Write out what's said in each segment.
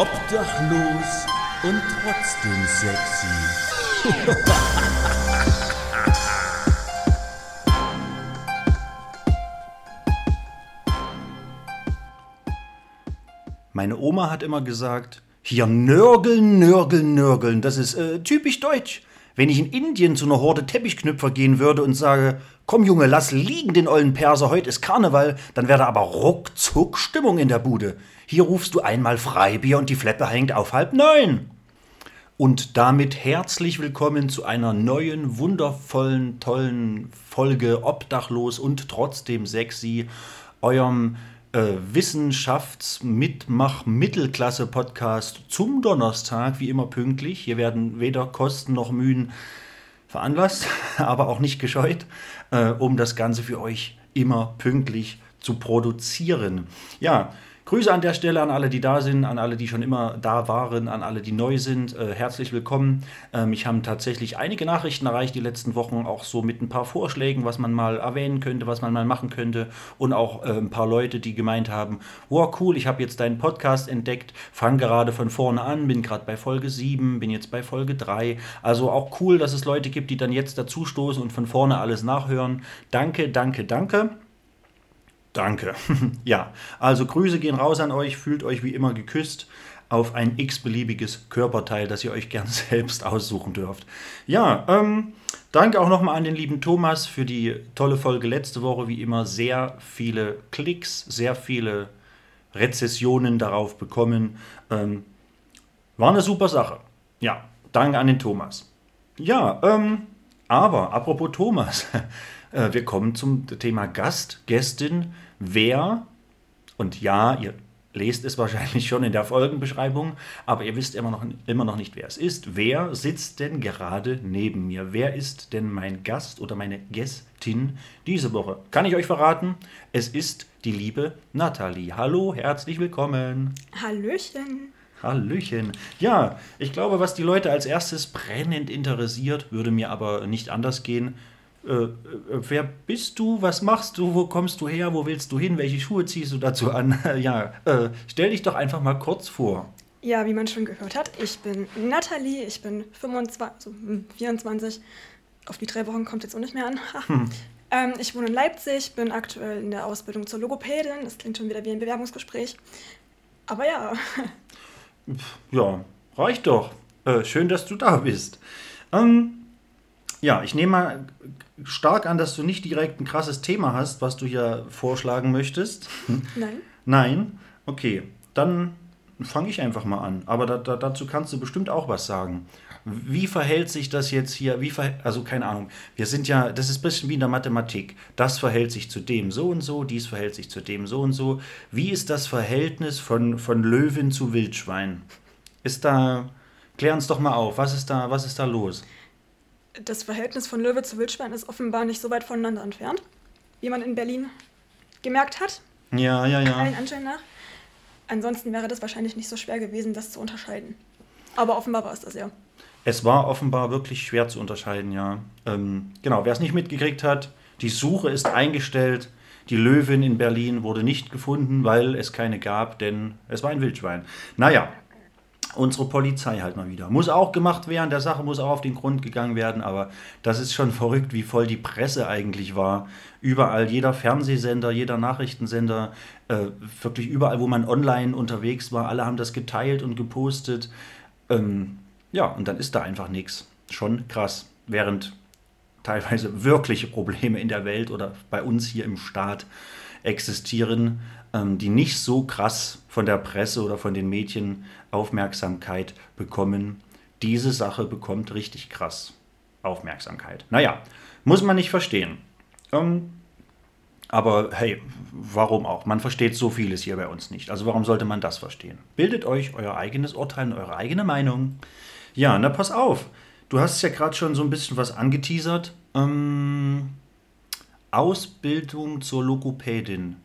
Obdachlos und trotzdem sexy. Meine Oma hat immer gesagt, hier nörgeln, nörgeln, nörgeln, das ist äh, typisch deutsch. Wenn ich in Indien zu einer Horde Teppichknüpfer gehen würde und sage, komm Junge, lass liegen den ollen Perser, heute ist Karneval, dann wäre da aber ruckzuck Stimmung in der Bude. Hier rufst du einmal Freibier und die Fleppe hängt auf halb neun. Und damit herzlich willkommen zu einer neuen, wundervollen, tollen Folge Obdachlos und trotzdem sexy, eurem äh, Wissenschafts-Mitmach-Mittelklasse-Podcast zum Donnerstag, wie immer pünktlich. Hier werden weder Kosten noch Mühen veranlasst, aber auch nicht gescheut, äh, um das Ganze für euch immer pünktlich zu produzieren. Ja, Grüße an der Stelle an alle, die da sind, an alle, die schon immer da waren, an alle, die neu sind. Äh, herzlich willkommen. Äh, mich haben tatsächlich einige Nachrichten erreicht die letzten Wochen, auch so mit ein paar Vorschlägen, was man mal erwähnen könnte, was man mal machen könnte. Und auch äh, ein paar Leute, die gemeint haben, wow, cool, ich habe jetzt deinen Podcast entdeckt, fange gerade von vorne an, bin gerade bei Folge 7, bin jetzt bei Folge 3. Also auch cool, dass es Leute gibt, die dann jetzt dazustoßen und von vorne alles nachhören. Danke, danke, danke. Danke. ja, also Grüße gehen raus an euch, fühlt euch wie immer geküsst auf ein x-beliebiges Körperteil, das ihr euch gern selbst aussuchen dürft. Ja, ähm, danke auch nochmal an den lieben Thomas für die tolle Folge letzte Woche. Wie immer sehr viele Klicks, sehr viele Rezessionen darauf bekommen. Ähm, war eine super Sache. Ja, danke an den Thomas. Ja, ähm, aber apropos Thomas. Äh, wir kommen zum Thema Gast, Gästin, wer, und ja, ihr lest es wahrscheinlich schon in der Folgenbeschreibung, aber ihr wisst immer noch, immer noch nicht, wer es ist. Wer sitzt denn gerade neben mir? Wer ist denn mein Gast oder meine Gästin diese Woche? Kann ich euch verraten? Es ist die liebe Nathalie. Hallo, herzlich willkommen. Hallöchen. Hallöchen. Ja, ich glaube, was die Leute als erstes brennend interessiert, würde mir aber nicht anders gehen. Äh, äh, wer bist du? Was machst du? Wo kommst du her? Wo willst du hin? Welche Schuhe ziehst du dazu an? ja, äh, stell dich doch einfach mal kurz vor. Ja, wie man schon gehört hat, ich bin Nathalie, ich bin 25, also 24. Hm, Auf die drei Wochen kommt jetzt auch nicht mehr an. hm. ähm, ich wohne in Leipzig, bin aktuell in der Ausbildung zur Logopädin. Das klingt schon wieder wie ein Bewerbungsgespräch. Aber ja. ja, reicht doch. Äh, schön, dass du da bist. Ähm, ja, ich nehme mal stark an, dass du nicht direkt ein krasses Thema hast, was du hier vorschlagen möchtest. Nein. Nein? Okay, dann fange ich einfach mal an. Aber da, da, dazu kannst du bestimmt auch was sagen. Wie verhält sich das jetzt hier? Wie also keine Ahnung. Wir sind ja, das ist ein bisschen wie in der Mathematik. Das verhält sich zu dem so und so, dies verhält sich zu dem so und so. Wie ist das Verhältnis von, von Löwin zu Wildschwein? Ist da, klär uns doch mal auf, was ist da, was ist da los? das Verhältnis von Löwe zu Wildschwein ist offenbar nicht so weit voneinander entfernt, wie man in Berlin gemerkt hat. Ja, ja, ja. Allen Anschein nach. Ansonsten wäre das wahrscheinlich nicht so schwer gewesen, das zu unterscheiden. Aber offenbar war es das ja. Es war offenbar wirklich schwer zu unterscheiden, ja. Ähm, genau, wer es nicht mitgekriegt hat, die Suche ist eingestellt. Die Löwin in Berlin wurde nicht gefunden, weil es keine gab, denn es war ein Wildschwein. Naja, unsere Polizei halt mal wieder. Muss auch gemacht werden, der Sache muss auch auf den Grund gegangen werden, aber das ist schon verrückt, wie voll die Presse eigentlich war. Überall, jeder Fernsehsender, jeder Nachrichtensender, äh, wirklich überall, wo man online unterwegs war, alle haben das geteilt und gepostet. Ähm, ja, und dann ist da einfach nichts. Schon krass. Während teilweise wirkliche Probleme in der Welt oder bei uns hier im Staat existieren, ähm, die nicht so krass von der Presse oder von den Medien Aufmerksamkeit bekommen. Diese Sache bekommt richtig krass Aufmerksamkeit. Naja, muss man nicht verstehen. Ähm, aber hey, warum auch? Man versteht so vieles hier bei uns nicht. Also warum sollte man das verstehen? Bildet euch euer eigenes Urteil und eure eigene Meinung. Ja, na pass auf. Du hast ja gerade schon so ein bisschen was angeteasert. Ähm, Ausbildung zur Logopädin.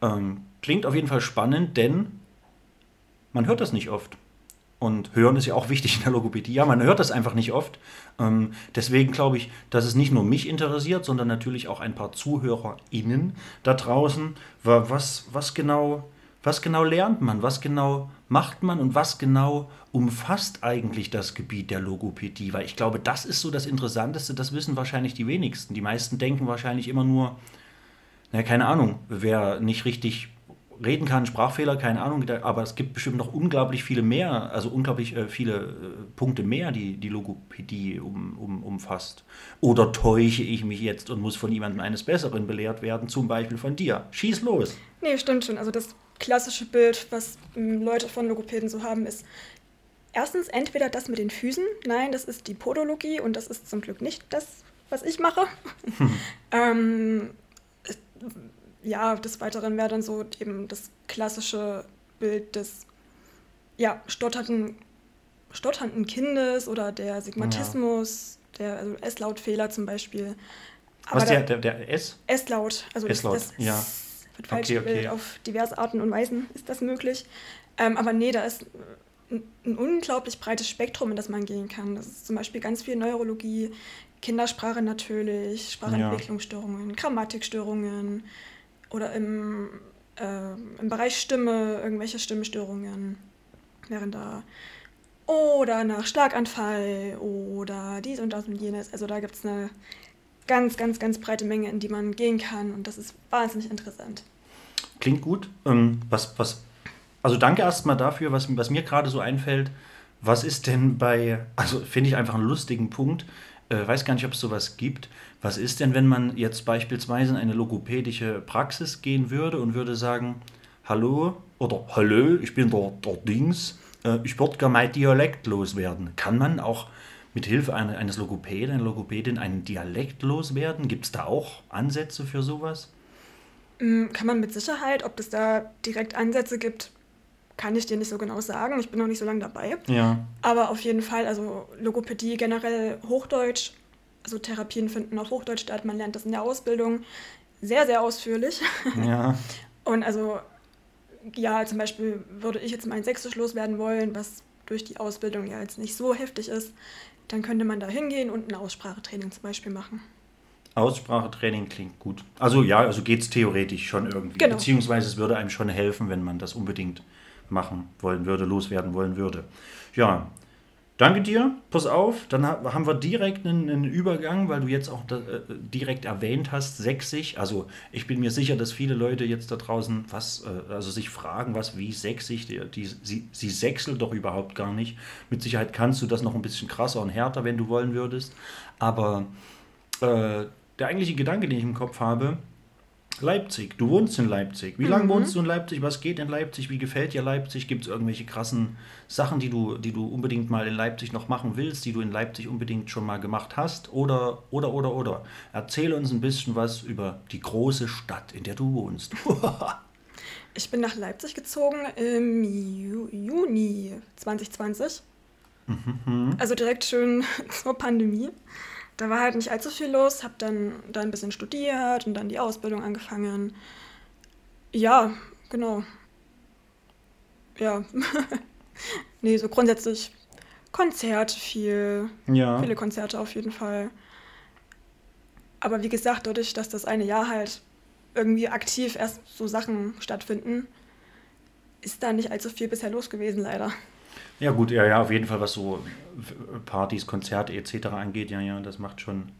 Ähm, klingt auf jeden Fall spannend, denn man hört das nicht oft. Und hören ist ja auch wichtig in der Logopädie. Ja, man hört das einfach nicht oft. Ähm, deswegen glaube ich, dass es nicht nur mich interessiert, sondern natürlich auch ein paar ZuhörerInnen da draußen. Was, was genau, was genau lernt man, was genau macht man und was genau umfasst eigentlich das Gebiet der Logopädie? Weil ich glaube, das ist so das Interessanteste, das wissen wahrscheinlich die wenigsten. Die meisten denken wahrscheinlich immer nur, na, keine Ahnung, wer nicht richtig reden kann, Sprachfehler, keine Ahnung, aber es gibt bestimmt noch unglaublich viele mehr, also unglaublich äh, viele äh, Punkte mehr, die die Logopädie um, um, umfasst. Oder täusche ich mich jetzt und muss von jemandem eines Besseren belehrt werden, zum Beispiel von dir? Schieß los! Nee, stimmt schon. Also das klassische Bild, was ähm, Leute von Logopäden so haben, ist erstens entweder das mit den Füßen, nein, das ist die Podologie und das ist zum Glück nicht das, was ich mache. Hm. ähm, ja, des Weiteren wäre dann so eben das klassische Bild des ja, stotternden, stotternden Kindes oder der Sigmatismus, ja. der also S-Lautfehler zum Beispiel. Aber Was, der, der, der S? S-Laut, also S-Laut, das, das ja. wird falsch okay, okay. auf diverse Arten und Weisen ist das möglich. Ähm, aber nee, da ist ein, unglaublich breites Spektrum, in das man gehen kann. Das ist zum Beispiel ganz viel Neurologie, Kindersprache natürlich, Sprachentwicklungsstörungen, ja. Grammatikstörungen, oder im, äh, im Bereich Stimme irgendwelche Stimmstörungen wären da. Oder nach Schlaganfall oder dies und das und jenes. Also da gibt es eine ganz, ganz, ganz breite Menge, in die man gehen kann und das ist wahnsinnig interessant. Klingt gut. Ähm, was, was, also danke erstmal dafür, was, was mir gerade so einfällt. Was ist denn bei, also finde ich einfach einen lustigen Punkt, äh, weiß gar nicht, ob es sowas gibt. Was ist denn, wenn man jetzt beispielsweise in eine logopädische Praxis gehen würde und würde sagen, hallo oder hallo, ich bin der, der Dings, äh, ich würde gerne mein Dialekt loswerden. Kann man auch mit Hilfe eines Logopäden, einer Logopädin einen Dialekt loswerden? Gibt es da auch Ansätze für sowas? Mm, kann man mit Sicherheit, ob es da direkt Ansätze gibt, kann ich dir nicht so genau sagen. Ich bin noch nicht so lange dabei. Ja. Aber auf jeden Fall, also Logopädie generell Hochdeutsch also Therapien finden auf Hochdeutsch statt, man lernt das in der Ausbildung sehr, sehr ausführlich. Ja. Und also, ja, zum Beispiel würde ich jetzt mein Sächsisch loswerden wollen, was durch die Ausbildung ja jetzt nicht so heftig ist, dann könnte man da hingehen und ein Aussprachetraining zum Beispiel machen. Aussprachetraining klingt gut. Also ja, also geht es theoretisch schon irgendwie. Genau. Beziehungsweise es würde einem schon helfen, wenn man das unbedingt machen wollen würde, loswerden wollen würde. Ja, Danke dir, pass auf, dann haben wir direkt einen, einen Übergang, weil du jetzt auch da, äh, direkt erwähnt hast, sächsisch. Also ich bin mir sicher, dass viele Leute jetzt da draußen was, äh, also sich fragen, was wie sächsisch, die, die, sie, sie sächselt doch überhaupt gar nicht. Mit Sicherheit kannst du das noch ein bisschen krasser und härter, wenn du wollen würdest. Aber äh, der eigentliche Gedanke, den ich im Kopf habe, Leipzig. Du wohnst in Leipzig. Wie lange mhm. wohnst du in Leipzig? Was geht in Leipzig? Wie gefällt dir Leipzig? Gibt es irgendwelche krassen Sachen, die du, die du unbedingt mal in Leipzig noch machen willst, die du in Leipzig unbedingt schon mal gemacht hast? Oder, oder, oder, oder. Erzähl uns ein bisschen was über die große Stadt, in der du wohnst. ich bin nach Leipzig gezogen im Ju Juni 2020. Mhm. Also direkt schön zur Pandemie da war halt nicht allzu viel los, habe dann da ein bisschen studiert und dann die Ausbildung angefangen. Ja, genau. Ja. nee, so grundsätzlich Konzerte viel. Ja. Viele Konzerte auf jeden Fall. Aber wie gesagt, dadurch, dass das eine Jahr halt irgendwie aktiv erst so Sachen stattfinden, ist da nicht allzu viel bisher los gewesen, leider. Ja, gut, ja, ja, auf jeden Fall, was so Partys, Konzerte etc. angeht, ja, ja, das macht schon,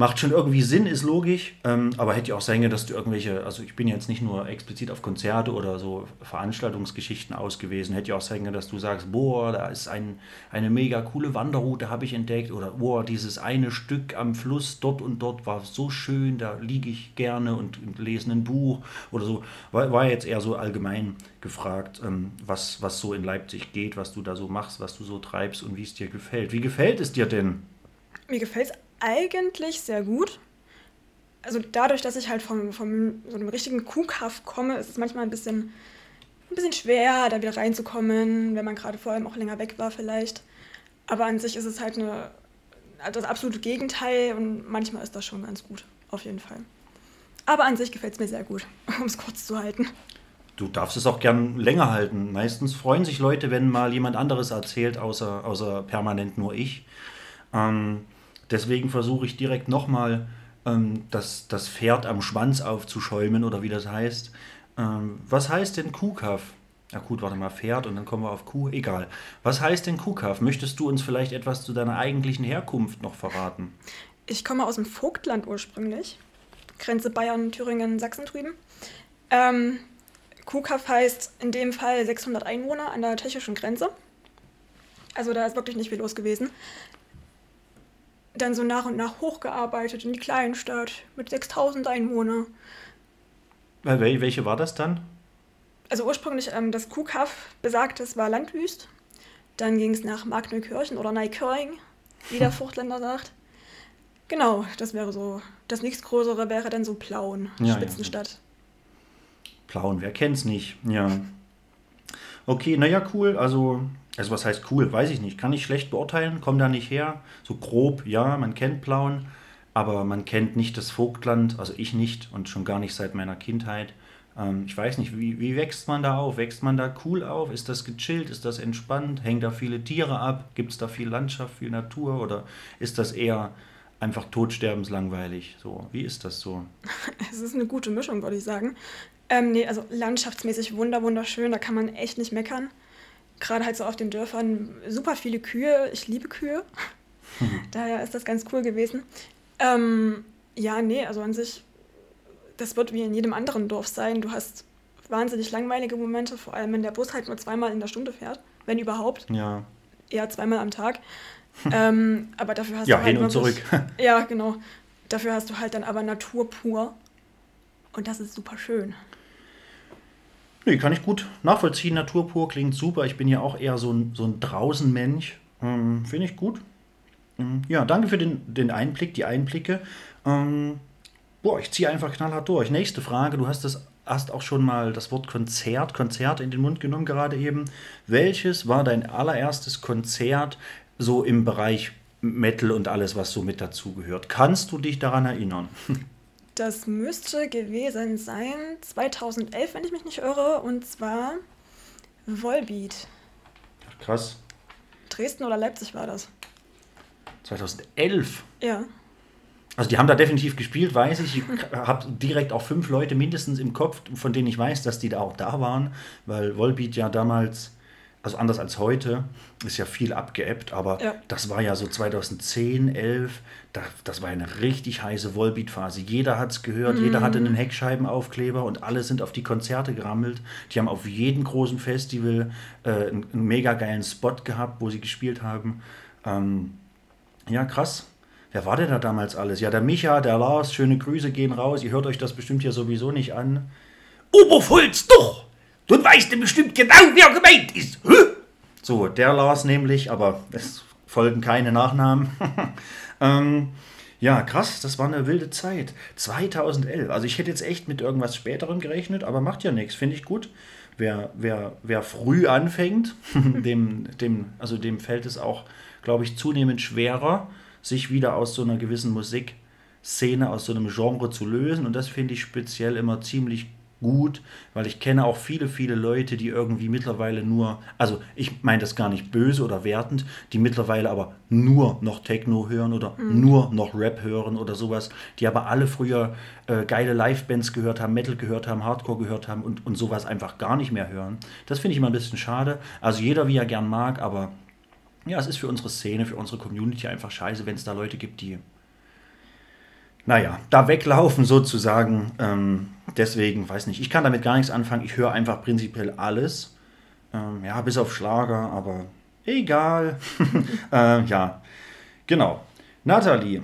macht schon irgendwie Sinn, ist logisch, ähm, aber hätte ja auch sein können, dass du irgendwelche, also ich bin jetzt nicht nur explizit auf Konzerte oder so Veranstaltungsgeschichten ausgewiesen, hätte ja auch sein können, dass du sagst, boah, da ist ein, eine mega coole Wanderroute, habe ich entdeckt, oder boah, dieses eine Stück am Fluss dort und dort war so schön, da liege ich gerne und, und lese ein Buch oder so. War, war jetzt eher so allgemein gefragt, ähm, was, was so in Leipzig geht, was du da so machst, was du so treibst und wie es dir gefällt. Wie gefällt es dir denn? Mir gefällt es eigentlich sehr gut. Also dadurch, dass ich halt vom, vom so einem richtigen Kuhkaff komme, ist es manchmal ein bisschen, ein bisschen schwer, da wieder reinzukommen, wenn man gerade vor allem auch länger weg war vielleicht. Aber an sich ist es halt eine, das absolute Gegenteil und manchmal ist das schon ganz gut, auf jeden Fall. Aber an sich gefällt es mir sehr gut, um es kurz zu halten. Du darfst es auch gern länger halten. Meistens freuen sich Leute, wenn mal jemand anderes erzählt, außer, außer permanent nur ich. Ähm, Deswegen versuche ich direkt nochmal ähm, das, das Pferd am Schwanz aufzuschäumen oder wie das heißt. Ähm, was heißt denn Kuhkaff? Na gut, warte mal, Pferd und dann kommen wir auf Kuh. Egal. Was heißt denn Kuhkaff? Möchtest du uns vielleicht etwas zu deiner eigentlichen Herkunft noch verraten? Ich komme aus dem Vogtland ursprünglich. Grenze Bayern, Thüringen, Sachsen drüben. Ähm, Kuhkaff heißt in dem Fall 600 Einwohner an der tschechischen Grenze. Also da ist wirklich nicht viel los gewesen. Dann so nach und nach hochgearbeitet in die Kleinstadt mit 6000 Einwohnern. Wel- wel- Welche war das dann? Also ursprünglich ähm, das Kuhkaff besagt, es war Landwüst. Dann ging es nach Markneukirchen oder Neukirchen, wie der Vogtländer sagt. Genau, das wäre so. Das nächstgrößere wäre dann so Plauen, Ja, ja. Spitzenstadt. Plauen, wer kennt's nicht? Ja. Okay, naja, cool. Also, also was heißt cool? Weiß ich nicht. Kann ich schlecht beurteilen, komm da nicht her. So grob, ja, man kennt Plauen, aber man kennt nicht das Vogtland, also ich nicht und schon gar nicht seit meiner Kindheit. Ähm, ich weiß nicht, wie, wie wächst man da auf? Wächst man da cool auf? Ist das gechillt? Ist das entspannt? Hängen da viele Tiere ab? Gibt es da viel Landschaft, viel Natur? Oder ist das eher einfach totsterbenslangweilig? So, wie ist das so? Es ist eine gute Mischung, würde ich sagen. Ähm, nee, also landschaftsmäßig wunder, wunderschön, da kann man echt nicht meckern. Gerade halt so auf den Dörfern super viele Kühe. Ich liebe Kühe. Daher ist das ganz cool gewesen. Ähm, ja, nee, also an sich, das wird wie in jedem anderen Dorf sein. Du hast wahnsinnig langweilige Momente, vor allem wenn der Bus halt nur zweimal in der Stunde fährt, wenn überhaupt, Ja, eher zweimal am Tag. ähm, aber dafür hast ja du halt hin und zurück. Ja, genau. Dafür hast du halt dann aber Natur pur. Und das ist super schön. Nee, kann ich gut nachvollziehen. Natur pur klingt super. Ich bin ja auch eher so ein, so ein Draußenmensch. Ähm, Finde ich gut. Ähm, ja, danke für den, den Einblick, die Einblicke. Ähm, boah, ich ziehe einfach knallhart durch. Nächste Frage. Du hast, das, hast auch schon mal das Wort Konzert, Konzert in den Mund genommen gerade eben. Welches war dein allererstes Konzert so im Bereich Metal und alles, was so mit dazugehört? Kannst du dich daran erinnern? Das müsste gewesen sein 2011, wenn ich mich nicht irre. Und zwar Volbeat. Krass. Dresden oder Leipzig war das. 2011. Ja. Also die haben da definitiv gespielt, weiß ich. Ich habe direkt auch fünf Leute mindestens im Kopf, von denen ich weiß, dass die da auch da waren, weil Volbeat ja damals, also anders als heute, ist ja viel abgeebbt, aber Ja. das war ja so 2010, 11, da, das war eine richtig heiße Volbeat-Phase. Jeder hat es gehört, jeder hatte einen Heckscheibenaufkleber und alle sind auf die Konzerte gerammelt. Die haben auf jedem großen Festival äh, einen, einen mega geilen Spot gehabt, wo sie gespielt haben. Ähm, ja, krass. Wer war denn da damals alles? Ja, der Micha, der Lars, schöne Grüße gehen raus. Ihr hört euch das bestimmt ja sowieso nicht an. Oberpfalz doch! Du weißt ja bestimmt genau, wer gemeint ist. So, der Lars nämlich, aber es folgen keine Nachnamen. ähm, ja, krass, das war eine wilde Zeit. 2011. Also ich hätte jetzt echt mit irgendwas Späterem gerechnet, aber macht ja nichts, finde ich gut. Wer, wer, wer früh anfängt, dem, dem, also dem fällt es auch, glaube ich, zunehmend schwerer, sich wieder aus so einer gewissen Musikszene, aus so einem Genre zu lösen. Und das finde ich speziell immer ziemlich gut, weil ich kenne auch viele, viele Leute, die irgendwie mittlerweile nur, also ich meine das gar nicht böse oder wertend, die mittlerweile aber nur noch Techno hören oder nur noch Rap hören oder sowas, die aber alle früher äh, geile Livebands gehört haben, Metal gehört haben, Hardcore gehört haben und, und sowas einfach gar nicht mehr hören. Das finde ich immer ein bisschen schade. Also jeder, wie er gern mag, aber ja, es ist für unsere Szene, für unsere Community einfach scheiße, wenn es da Leute gibt, die, naja, da weglaufen sozusagen. Ähm, deswegen, weiß nicht, ich kann damit gar nichts anfangen. Ich höre einfach prinzipiell alles. Ähm, ja, bis auf Schlager, aber egal. äh, ja, genau. Nathalie,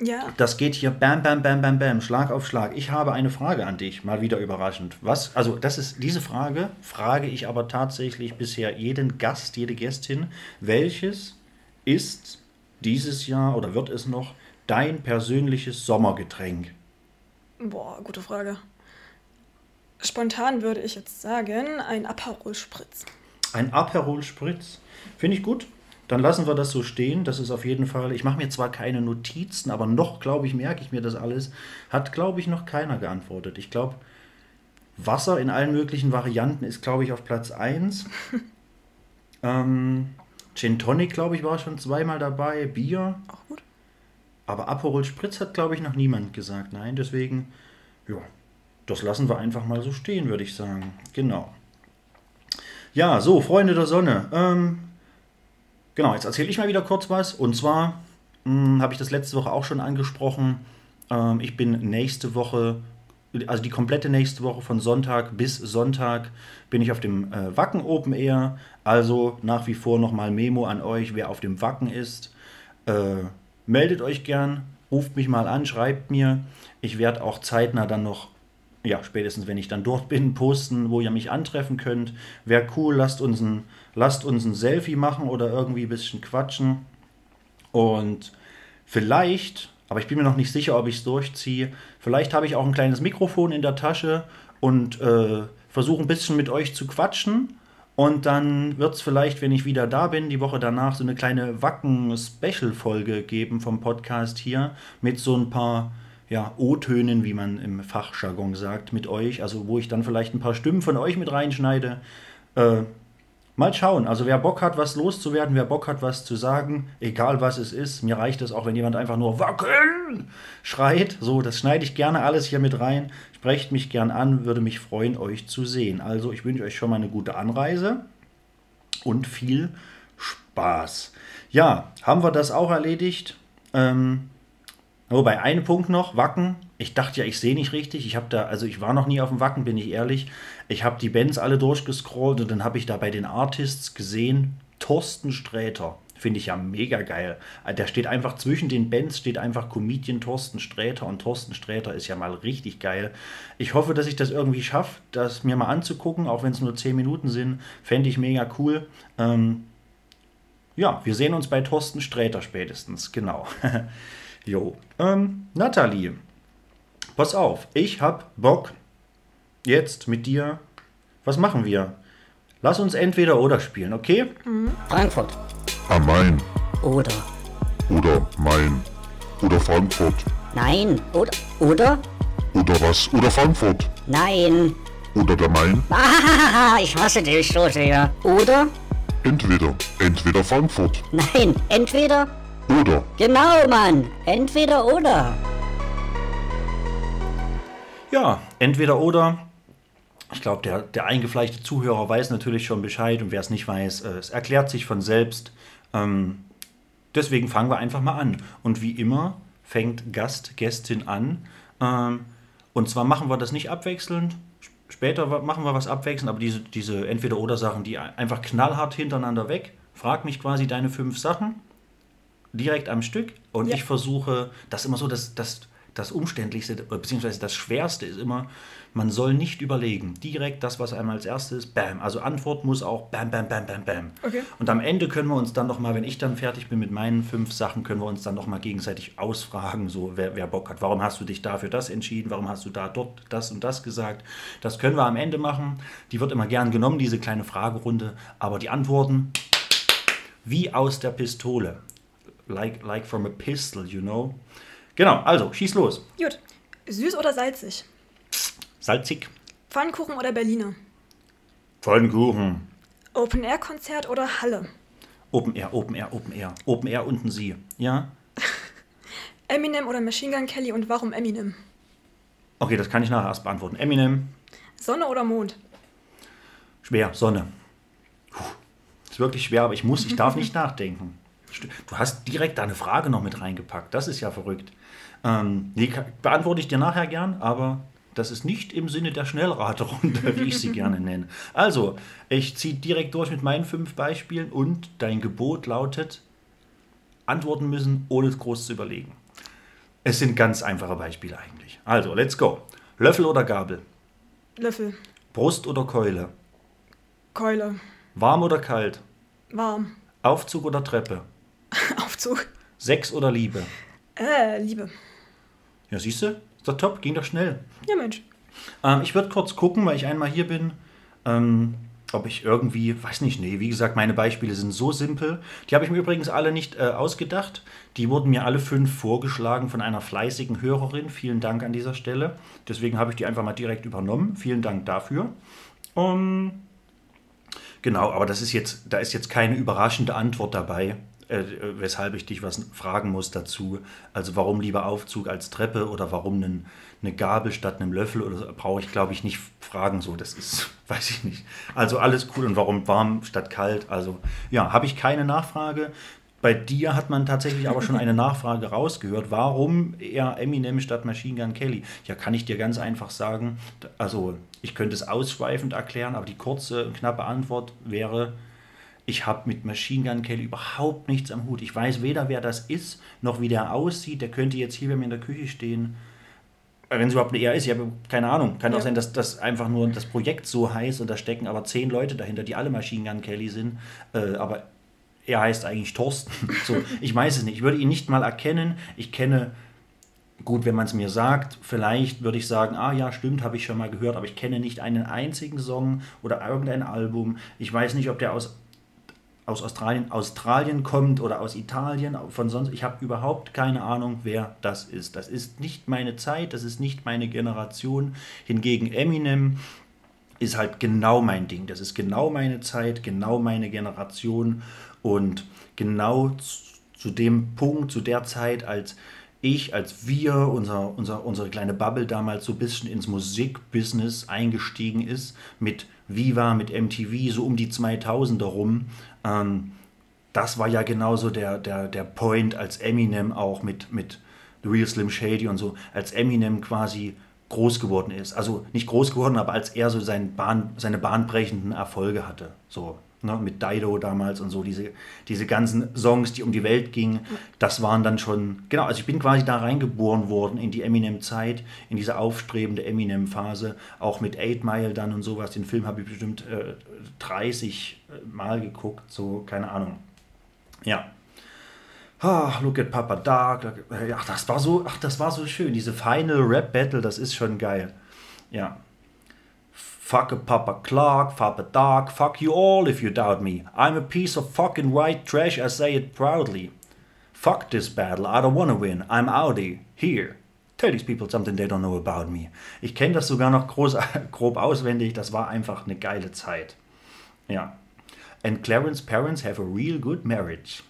Ja. das geht hier bam, bam, bam, bam, bam, Schlag auf Schlag. Ich habe eine Frage an dich, mal wieder überraschend. Was, also das ist, diese Frage frage ich aber tatsächlich bisher jeden Gast, jede Gästin. Welches ist dieses Jahr oder wird es noch dein persönliches Sommergetränk? Boah, gute Frage. Spontan würde ich jetzt sagen, ein Aperol Spritz. Ein Aperol Spritz. Finde ich gut. Dann lassen wir das so stehen. Das ist auf jeden Fall. Ich mache mir zwar keine Notizen, aber noch, glaube ich, merke ich mir das alles. Hat, glaube ich, noch keiner geantwortet. Ich glaube, Wasser in allen möglichen Varianten ist, glaube ich, auf Platz 1. ähm, Gin Tonic, glaube ich, war schon zweimal dabei. Bier. Auch gut. Aber Aperol Spritz hat, glaube ich, noch niemand gesagt. Nein, deswegen, ja. das lassen wir einfach mal so stehen, würde ich sagen. Genau. Ja, so, Freunde der Sonne. Ähm, genau, jetzt erzähle ich mal wieder kurz was. Und zwar hm, habe ich das letzte Woche auch schon angesprochen. Ähm, ich bin nächste Woche, also die komplette nächste Woche von Sonntag bis Sonntag, bin ich auf dem äh, Wacken Open Air. Also nach wie vor nochmal Memo an euch, wer auf dem Wacken ist. Äh, meldet euch gern, ruft mich mal an, schreibt mir. Ich werde auch zeitnah dann noch, ja, spätestens wenn ich dann dort bin, posten, wo ihr mich antreffen könnt. Wäre cool, lasst uns, ein, lasst uns ein Selfie machen oder irgendwie ein bisschen quatschen. Und vielleicht, aber ich bin mir noch nicht sicher, ob ich es durchziehe, vielleicht habe ich auch ein kleines Mikrofon in der Tasche und äh, versuche ein bisschen mit euch zu quatschen und dann wird es vielleicht, wenn ich wieder da bin, die Woche danach so eine kleine Wacken-Special-Folge geben vom Podcast hier mit so ein paar ja, O-Tönen, wie man im Fachjargon sagt, mit euch. Also wo ich dann vielleicht ein paar Stimmen von euch mit reinschneide. Äh, mal schauen. Also wer Bock hat, was loszuwerden, wer Bock hat, was zu sagen, egal was es ist, mir reicht es auch, wenn jemand einfach nur Wackeln schreit. So, das schneide ich gerne alles hier mit rein. Sprecht mich gern an, würde mich freuen, euch zu sehen. Also ich wünsche euch schon mal eine gute Anreise und viel Spaß. Ja, haben wir das auch erledigt? Ähm, wobei, ein Punkt noch, Wacken. Ich dachte ja, ich sehe nicht richtig. Ich habe da, also ich war noch nie auf dem Wacken, bin ich ehrlich. Ich habe die Bands alle durchgescrollt und dann habe ich da bei den Artists gesehen, Thorsten Sträter. Finde ich ja mega geil. Der steht einfach zwischen den Bands, steht einfach Comedian Thorsten Sträter und Thorsten Sträter ist ja mal richtig geil. Ich hoffe, dass ich das irgendwie schaffe, das mir mal anzugucken, auch wenn es nur 10 Minuten sind. Fände ich mega cool. Ähm, ja, wir sehen uns bei Thorsten Sträter spätestens, genau. jo. Ähm, Nathalie, pass auf, ich hab Bock jetzt mit dir. Was machen wir? Lass uns entweder oder spielen, okay? Frankfurt. Am Main Oder. oder Main oder Frankfurt Nein. Oder. Oder? oder was oder Frankfurt Nein. oder der Main. Ah, ich hasse dich so sehr. Oder? Entweder, entweder Frankfurt Nein. Entweder. Oder Genau, Mann. Entweder oder. Ja, entweder oder. Ich glaube, der, der eingefleischte Zuhörer weiß natürlich schon Bescheid und wer es nicht weiß, äh, es erklärt sich von selbst. Ähm, deswegen fangen wir einfach mal an. Und wie immer fängt Gast, Gästin an. Ähm, und zwar machen wir das nicht abwechselnd. Später machen wir was abwechselnd, aber diese, diese Entweder-Oder-Sachen, die einfach knallhart hintereinander weg. Frag mich quasi deine fünf Sachen direkt am Stück und Ja. ich versuche, das ist immer so, das, das, das Umständlichste, beziehungsweise das Schwerste ist immer, man soll nicht überlegen. Direkt das, was einem als erstes, bam. Also Antwort muss auch bam, bam, bam, bam, bam. Okay. Und am Ende können wir uns dann nochmal, wenn ich dann fertig bin mit meinen fünf Sachen, können wir uns dann nochmal gegenseitig ausfragen, so wer, wer Bock hat. Warum hast du dich dafür das entschieden? Warum hast du da dort das und das gesagt? Das können wir am Ende machen. Die wird immer gern genommen, diese kleine Fragerunde. Aber die Antworten wie aus der Pistole. Like, like from a pistol, you know. Genau, also, schieß los. Gut. Süß oder salzig? Salzig. Pfannkuchen oder Berliner? Pfannkuchen. Open-Air-Konzert oder Halle? Open Air, Open Air, Open Air. Open Air unten Sie. Ja? Eminem oder Machine Gun Kelly und warum Eminem? Okay, das kann ich nachher erst beantworten. Eminem. Sonne oder Mond? Schwer, Sonne. Puh. Ist wirklich schwer, aber ich muss, ich darf nicht nachdenken. Du hast direkt da eine Frage noch mit reingepackt. Das ist ja verrückt. Ähm, nee, beantworte ich dir nachher gern, aber das ist nicht im Sinne der Schnellraterunde, wie ich sie gerne nenne. Also, ich ziehe direkt durch mit meinen fünf Beispielen und dein Gebot lautet, antworten müssen, ohne es groß zu überlegen. Es sind ganz einfache Beispiele eigentlich. Also, let's go. Löffel oder Gabel? Löffel. Brust oder Keule? Keule. Warm oder kalt? Warm. Aufzug oder Treppe? Aufzug. Sex oder Liebe? Äh, Liebe. Ja, siehst du? Ist doch top, ging doch schnell. Ja, Mensch. Ähm, ich würde kurz gucken, weil ich einmal hier bin, ähm, ob ich irgendwie, weiß nicht, nee, wie gesagt, meine Beispiele sind so simpel. Die habe ich mir übrigens alle nicht äh, ausgedacht. Die wurden mir alle fünf vorgeschlagen von einer fleißigen Hörerin. Vielen Dank an dieser Stelle. Deswegen habe ich die einfach mal direkt übernommen. Vielen Dank dafür. Um, genau, aber das ist jetzt, da ist jetzt keine überraschende Antwort dabei. Äh, weshalb ich dich was fragen muss dazu. Also warum lieber Aufzug als Treppe oder warum einen, eine Gabel statt einem Löffel oder so, brauche ich, glaube ich, nicht fragen. So, das ist, weiß ich nicht. Also alles cool und warum warm statt kalt? Also ja, habe ich keine Nachfrage. Bei dir hat man tatsächlich aber schon eine Nachfrage rausgehört. Warum eher Eminem statt Machine Gun Kelly? Ja, kann ich dir ganz einfach sagen. Also, ich könnte es ausschweifend erklären, aber die kurze und knappe Antwort wäre, ich habe mit Machine Gun Kelly überhaupt nichts am Hut. Ich weiß weder, wer das ist, noch wie der aussieht. Der könnte jetzt hier bei mir in der Küche stehen. Wenn es überhaupt eine er ist, ich habe keine Ahnung. Kann auch Ja. sein, dass das einfach nur das Projekt so heißt und da stecken aber zehn Leute dahinter, die alle Machine Gun Kelly sind. Äh, aber er heißt eigentlich Thorsten. So, ich weiß es nicht. Ich würde ihn nicht mal erkennen. Ich kenne, gut, wenn man es mir sagt, vielleicht würde ich sagen, ah ja, stimmt, habe ich schon mal gehört, aber ich kenne nicht einen einzigen Song oder irgendein Album. Ich weiß nicht, ob der aus, aus Australien, Australien kommt oder aus Italien, von sonst. Ich habe überhaupt keine Ahnung, wer das ist. Das ist nicht meine Zeit, das ist nicht meine Generation. Hingegen Eminem ist halt genau mein Ding. Das ist genau meine Zeit, genau meine Generation und genau zu, dem Punkt, zu der Zeit, als ich, als wir, unser, unser, unsere kleine Bubble damals so ein bisschen ins Musikbusiness eingestiegen ist, mit Viva, mit MTV, so um die 2000er rum. Ähm, das war ja genauso der, der, der Point, als Eminem auch mit, mit The Real Slim Shady und so, als Eminem quasi groß geworden ist. Also nicht groß geworden, aber als er so seinen Bahn, seine bahnbrechenden Erfolge hatte. So, ne, mit Dido damals und so, diese, diese ganzen Songs, die um die Welt gingen, das waren dann schon, genau, also ich bin quasi da reingeboren worden in die Eminem-Zeit, in diese aufstrebende Eminem-Phase, auch mit 8 Mile dann und sowas. Den Film habe ich bestimmt äh, 30 Mal geguckt, so, keine Ahnung. Ja. Ah, look at Papa Dark. at- Ja, das war so, ach, das war so schön. Diese Final Rap Battle, das ist schon geil. Ja. Fuck a Papa Clark, Papa Dark, fuck you all if you doubt me. I'm a piece of fucking white trash, I say it proudly. Fuck this battle, I don't wanna win. I'm Audi. Here. Tell these people something they don't know about me. Ich kenne das sogar noch groß, grob auswendig. Das war einfach eine geile Zeit. Ja. And Clarence parents have a real good marriage.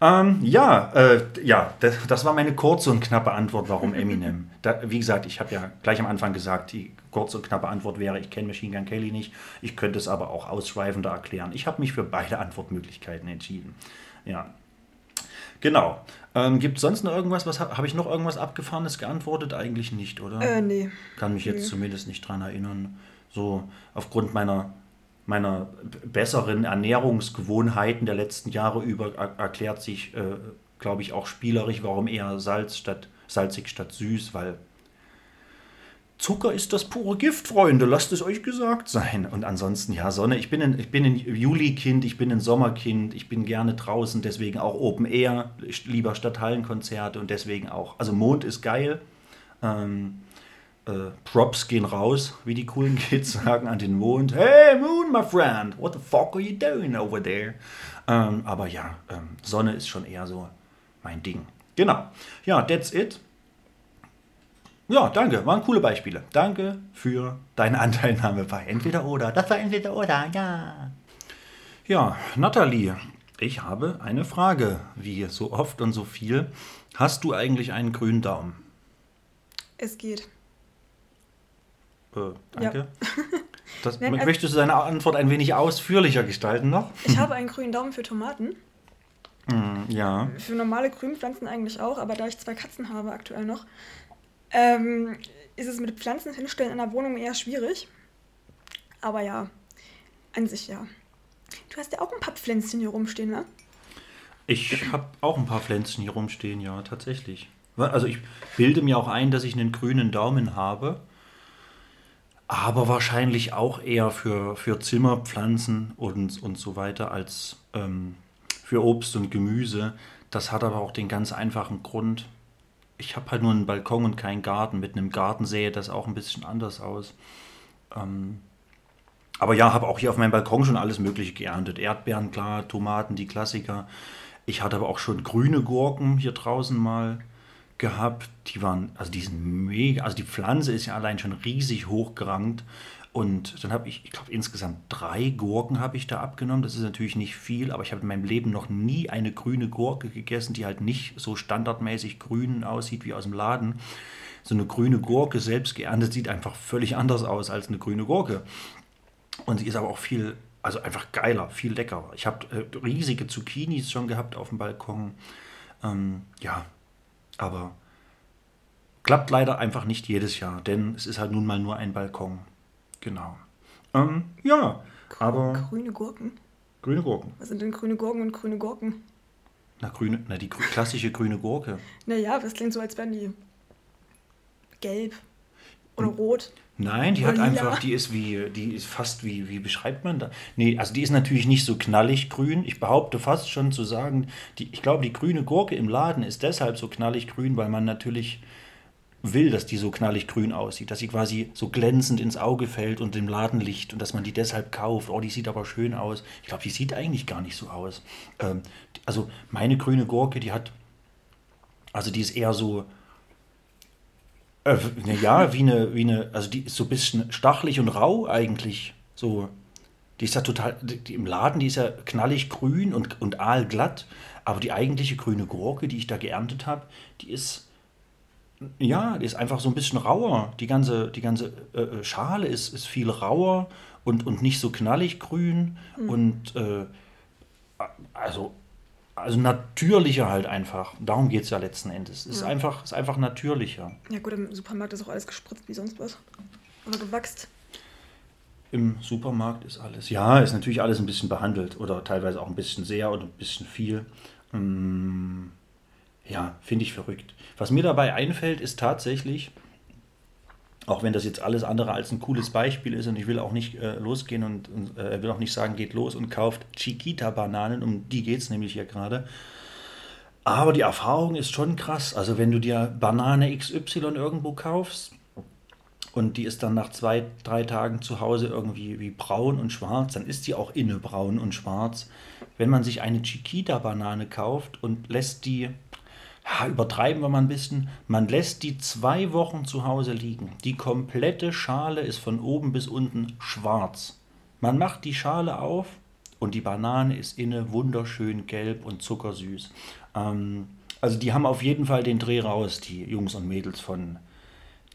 Ähm, ja, äh, ja, das, das war meine kurze und knappe Antwort, warum Eminem. Da, wie gesagt, ich habe ja gleich am Anfang gesagt, die kurze und knappe Antwort wäre, ich kenne Machine Gun Kelly nicht. Ich könnte es aber auch ausschweifender erklären. Ich habe mich für beide Antwortmöglichkeiten entschieden. Ja. Genau. Ähm, Gibt es sonst noch irgendwas? Was habe hab ich noch irgendwas Abgefahrenes geantwortet? Eigentlich nicht, oder? Äh, nee. Kann mich jetzt zumindest nicht dran erinnern. So aufgrund meiner, meiner besseren Ernährungsgewohnheiten der letzten Jahre über er erklärt sich, äh, glaube ich, auch spielerisch, warum eher Salz statt salzig statt süß, weil Zucker ist das pure Gift, Freunde, lasst es euch gesagt sein. Und ansonsten, ja, Sonne, ich bin ein, ich bin ein Juli-Kind, ich bin ein Sommerkind, ich bin gerne draußen, deswegen auch Open Air, lieber statt Hallenkonzerte und deswegen auch, also Mond ist geil, ähm, äh, Props gehen raus, wie die coolen Kids sagen, an den Mond. Hey Moon, my friend, what the fuck are you doing over there? Ähm, aber ja, ähm, Sonne ist schon eher so mein Ding. Genau. Ja, that's it. Ja, danke, waren coole Beispiele. Danke für deine Anteilnahme bei Entweder oder. Das war Entweder oder, ja. Ja, Nathalie, ich habe eine Frage, wie so oft und so viel. Hast du eigentlich einen grünen Daumen? Es geht. Äh, danke. Das, Nein, also- möchtest du deine Antwort ein wenig ausführlicher gestalten noch? Ich habe einen grünen Daumen für Tomaten. Ja. Für normale Grünpflanzen eigentlich auch, aber da ich zwei Katzen habe aktuell noch, ähm, ist es mit Pflanzen hinstellen in der Wohnung eher schwierig. Aber ja, an sich ja. Du hast ja auch ein paar Pflänzchen hier rumstehen, ne? Ich habe auch ein paar Pflänzchen hier rumstehen, ja, tatsächlich. Also ich bilde mir auch ein, dass ich einen grünen Daumen habe. Aber wahrscheinlich auch eher für, für Zimmerpflanzen und, und so weiter als ähm, für Obst und Gemüse. Das hat aber auch den ganz einfachen Grund. Ich habe halt nur einen Balkon und keinen Garten. Mit einem Garten sähe das auch ein bisschen anders aus. Ähm, aber ja, habe auch hier auf meinem Balkon schon alles Mögliche geerntet. Erdbeeren, klar, Tomaten, die Klassiker. Ich hatte aber auch schon grüne Gurken hier draußen mal. Gehabt, die waren, also die sind mega, also die Pflanze ist ja allein schon riesig hochgerankt. Und dann habe ich, ich glaube, insgesamt drei Gurken habe ich da abgenommen. Das ist natürlich nicht viel, aber ich habe in meinem Leben noch nie eine grüne Gurke gegessen, die halt nicht so standardmäßig grün aussieht wie aus dem Laden. So eine grüne Gurke selbst geerntet sieht einfach völlig anders aus als eine grüne Gurke. Und sie ist aber auch viel, also einfach geiler, viel leckerer. Ich habe äh, riesige Zucchinis schon gehabt auf dem Balkon. Ähm, ja, aber klappt leider einfach nicht jedes Jahr, denn es ist halt nun mal nur ein Balkon. Genau. Ähm, ja, aber Grüne Gurken. grüne Gurken. Was sind denn grüne Gurken und grüne Gurken? Na, grüne, na die grü- klassische grüne Gurke. Naja, das klingt so, als wären die gelb oder Hm. rot. Nein, die hat einfach, die ist wie, die ist fast wie, wie beschreibt man da? Nee, also die ist natürlich nicht so knallig grün. Ich behaupte fast schon zu sagen, die, ich glaube, die grüne Gurke im Laden ist deshalb so knallig grün, weil man natürlich will, dass die so knallig grün aussieht, dass sie quasi so glänzend ins Auge fällt und im Ladenlicht und dass man die deshalb kauft. Oh, die sieht aber schön aus. Ich glaube, die sieht eigentlich gar nicht so aus. Ähm, also meine grüne Gurke, die hat, also die ist eher so, äh, ja, wie eine, wie eine, also die ist so ein bisschen stachelig und rau eigentlich. So, die ist ja total, die, die im Laden, die ist ja knallig grün und, und aalglatt, aber die eigentliche grüne Gurke, die ich da geerntet habe, die ist, ja, die ist einfach so ein bisschen rauer. Die ganze, die ganze äh, äh, Schale ist, ist viel rauer und, und nicht so knallig grün und äh, also, also natürlicher halt einfach. Darum geht es ja letzten Endes. Es ist, Ja. einfach, ist einfach natürlicher. Ja gut, im Supermarkt ist auch alles gespritzt wie sonst was. Oder gewachst. Im Supermarkt ist alles. Ja, ist natürlich alles ein bisschen behandelt oder teilweise auch ein bisschen sehr oder ein bisschen viel. Mm, Ja, finde ich verrückt. Was mir dabei einfällt, ist tatsächlich, auch wenn das jetzt alles andere als ein cooles Beispiel ist und ich will auch nicht äh, losgehen und, und äh, will auch nicht sagen, geht los und kauft Chiquita-Bananen, um die geht es nämlich hier gerade. Aber die Erfahrung ist schon krass. Also wenn du dir Banane XY irgendwo kaufst, und die ist dann nach zwei, drei Tagen zu Hause irgendwie wie braun und schwarz, dann ist die auch inne braun und schwarz. Wenn man sich eine Chiquita-Banane kauft und lässt die, ja, übertreiben wir mal ein bisschen, man lässt die zwei Wochen zu Hause liegen. Die komplette Schale ist von oben bis unten schwarz. Man macht die Schale auf und die Banane ist inne wunderschön gelb und zuckersüß. Ähm, also die haben auf jeden Fall den Dreh raus, die Jungs und Mädels von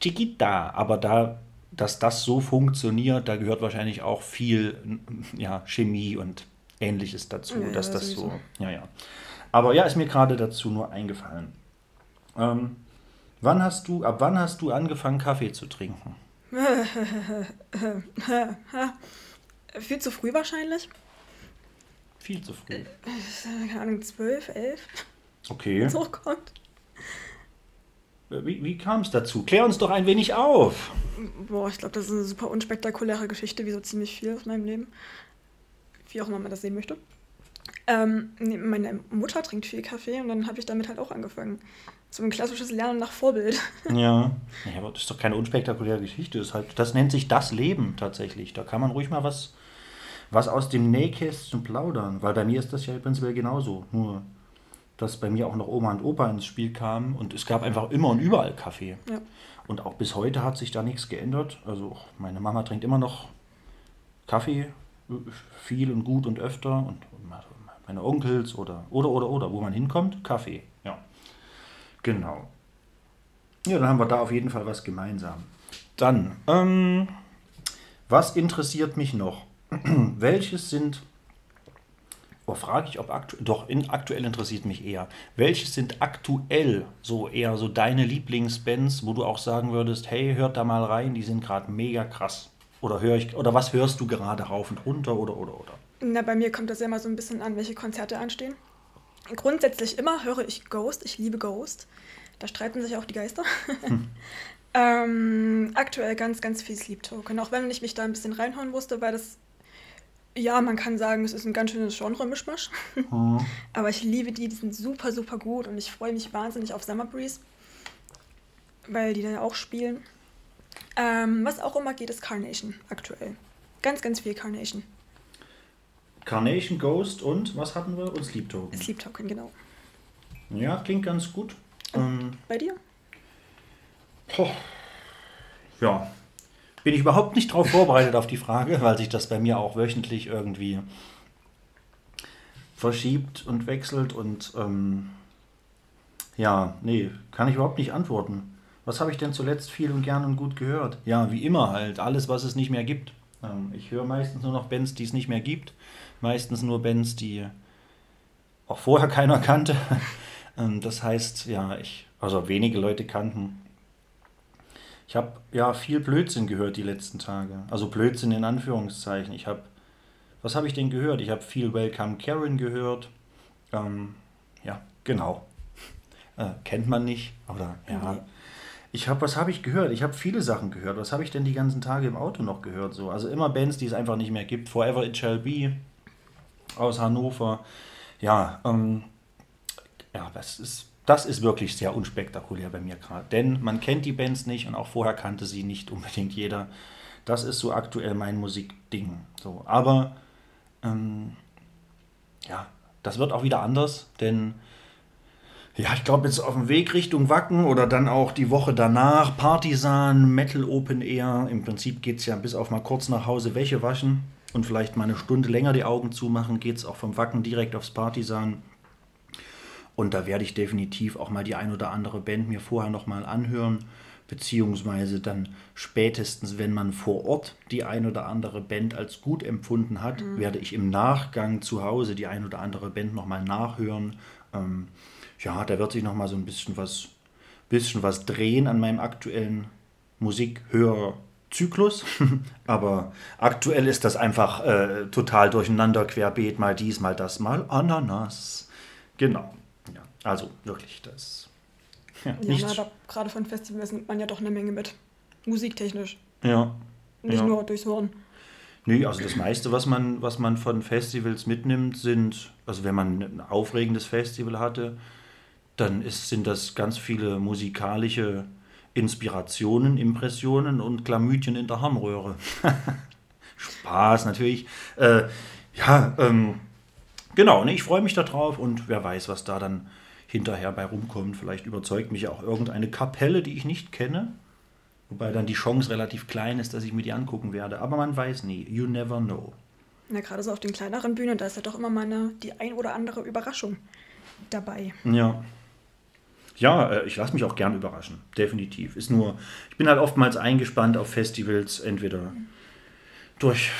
Chiquita, aber da, dass das so funktioniert, da gehört wahrscheinlich auch viel ja, Chemie und ähnliches dazu, Ja, dass das so, ja, ja. Aber ja, ist mir gerade dazu nur eingefallen. Ähm, wann hast du, ab wann hast du angefangen, Kaffee zu trinken? Viel zu früh wahrscheinlich. Viel zu früh. Äh, Keine Ahnung, 12, 11, Okay. so kommt. Wie, wie kam es dazu? Klär uns doch ein wenig auf. Boah, ich glaube, das ist eine super unspektakuläre Geschichte, wie so ziemlich viel aus meinem Leben. Wie auch immer man das sehen möchte. Ähm, meine Mutter trinkt viel Kaffee und dann habe ich damit halt auch angefangen. So ein klassisches Lernen nach Vorbild. Ja. ja, aber das ist doch keine unspektakuläre Geschichte. Das, halt, das nennt sich das Leben tatsächlich. Da kann man ruhig mal was, was aus dem Nähkästchen plaudern. Weil bei mir ist das ja prinzipiell genauso. Nur, dass bei mir auch noch Oma und Opa ins Spiel kamen und es gab einfach immer und überall Kaffee. Ja. Und auch bis heute hat sich da nichts geändert. Also meine Mama trinkt immer noch Kaffee, äh, viel und gut und öfter. Und meine Onkels oder, oder, oder, oder, wo man hinkommt, Kaffee. Ja, genau. Ja, dann haben wir da auf jeden Fall was gemeinsam. Dann, ähm, was interessiert mich noch? Welches sind, oh, frage ich, ob aktuell, doch, in, aktuell interessiert mich eher. Welches sind aktuell so eher so deine Lieblingsbands, wo du auch sagen würdest, hey, hört da mal rein, die sind gerade mega krass. Oder höre ich, oder was hörst du gerade rauf und runter oder, oder, oder? Na, bei mir kommt das ja immer so ein bisschen an, welche Konzerte anstehen. Grundsätzlich immer höre ich Ghost. Ich liebe Ghost. Da streiten sich auch die Geister. ähm, aktuell ganz, ganz viel Sleep Token. Auch wenn ich mich da ein bisschen reinhauen musste, weil das, ja, man kann sagen, es ist ein ganz schönes Genre-Mischmasch. Aber ich liebe die, die sind super, super gut und ich freue mich wahnsinnig auf Summer Breeze, weil die da ja auch spielen. Ähm, was auch immer geht, ist Carnation aktuell. Ganz, ganz viel Carnation. Carnation Ghost und was hatten wir? Und Sleep Token. Sleep Token, genau. Ja, klingt ganz gut. Ähm, Bei dir? Poh. Ja, bin ich überhaupt nicht darauf vorbereitet auf die Frage, weil sich das bei mir auch wöchentlich irgendwie verschiebt und wechselt und ähm, ja, nee, kann ich überhaupt nicht antworten. Was habe ich denn zuletzt viel und gern und gut gehört? Ja, wie immer halt, alles, was es nicht mehr gibt. Ähm, ich höre meistens nur noch Bands, die es nicht mehr gibt. Meistens nur Bands, die auch vorher keiner kannte. Ähm, das heißt, ja, ich, also wenige Leute kannten. Ich habe ja viel Blödsinn gehört die letzten Tage. Also Blödsinn in Anführungszeichen. Ich habe, was habe ich denn gehört? Ich habe viel Welcome Karen gehört. Ähm, ja, genau. Äh, kennt man nicht, aber ja. Ich habe, was habe ich gehört? Ich habe viele Sachen gehört. Was habe ich denn die ganzen Tage im Auto noch gehört? So, also immer Bands, die es einfach nicht mehr gibt. Forever It Shall Be aus Hannover. Ja, ähm, ja, das ist, das ist wirklich sehr unspektakulär bei mir gerade. Denn man kennt die Bands nicht und auch vorher kannte sie nicht unbedingt jeder. Das ist so aktuell mein Musikding. So, aber ähm, ja, das wird auch wieder anders, denn ja, ich glaube jetzt auf dem Weg Richtung Wacken oder dann auch die Woche danach Partisan, Metal Open Air. Im Prinzip geht es ja bis auf mal kurz nach Hause Wäsche waschen und vielleicht mal eine Stunde länger die Augen zumachen, geht es auch vom Wacken direkt aufs Partisan. Und da werde ich definitiv auch mal die ein oder andere Band mir vorher nochmal anhören, beziehungsweise dann spätestens, wenn man vor Ort die ein oder andere Band als gut empfunden hat, werde ich im Nachgang zu Hause die ein oder andere Band nochmal nachhören. Ähm, ja, da wird sich nochmal so ein bisschen was, bisschen was drehen an meinem aktuellen Musikhörzyklus. Aber aktuell ist das einfach äh, total durcheinander, querbeet, mal dies, mal das, mal Ananas. Genau. Ja, also wirklich, das. Ja, Ja, aber gerade von Festivals nimmt man ja doch eine Menge mit. Musiktechnisch. ja. Nicht ja. nur durchs Hören. Nee, also das meiste, was man, was man von Festivals mitnimmt, sind, also wenn man ein aufregendes Festival hatte, dann ist, sind das ganz viele musikalische Inspirationen, Impressionen und Chlamydien in der Harnröhre. Spaß natürlich. Äh, ja, ähm, genau, ne, ich freue mich darauf und wer weiß, was da dann hinterher bei rumkommt. Vielleicht überzeugt mich ja auch irgendeine Kapelle, die ich nicht kenne. Wobei dann die Chance relativ klein ist, dass ich mir die angucken werde. Aber man weiß nie. You never know. Na, gerade so auf den kleineren Bühnen, da ist ja doch immer mal eine, die ein oder andere Überraschung dabei. Ja. Ja, äh, ich lasse mich auch gern überraschen. Definitiv. Ist nur, ich bin halt oftmals eingespannt auf Festivals, entweder durch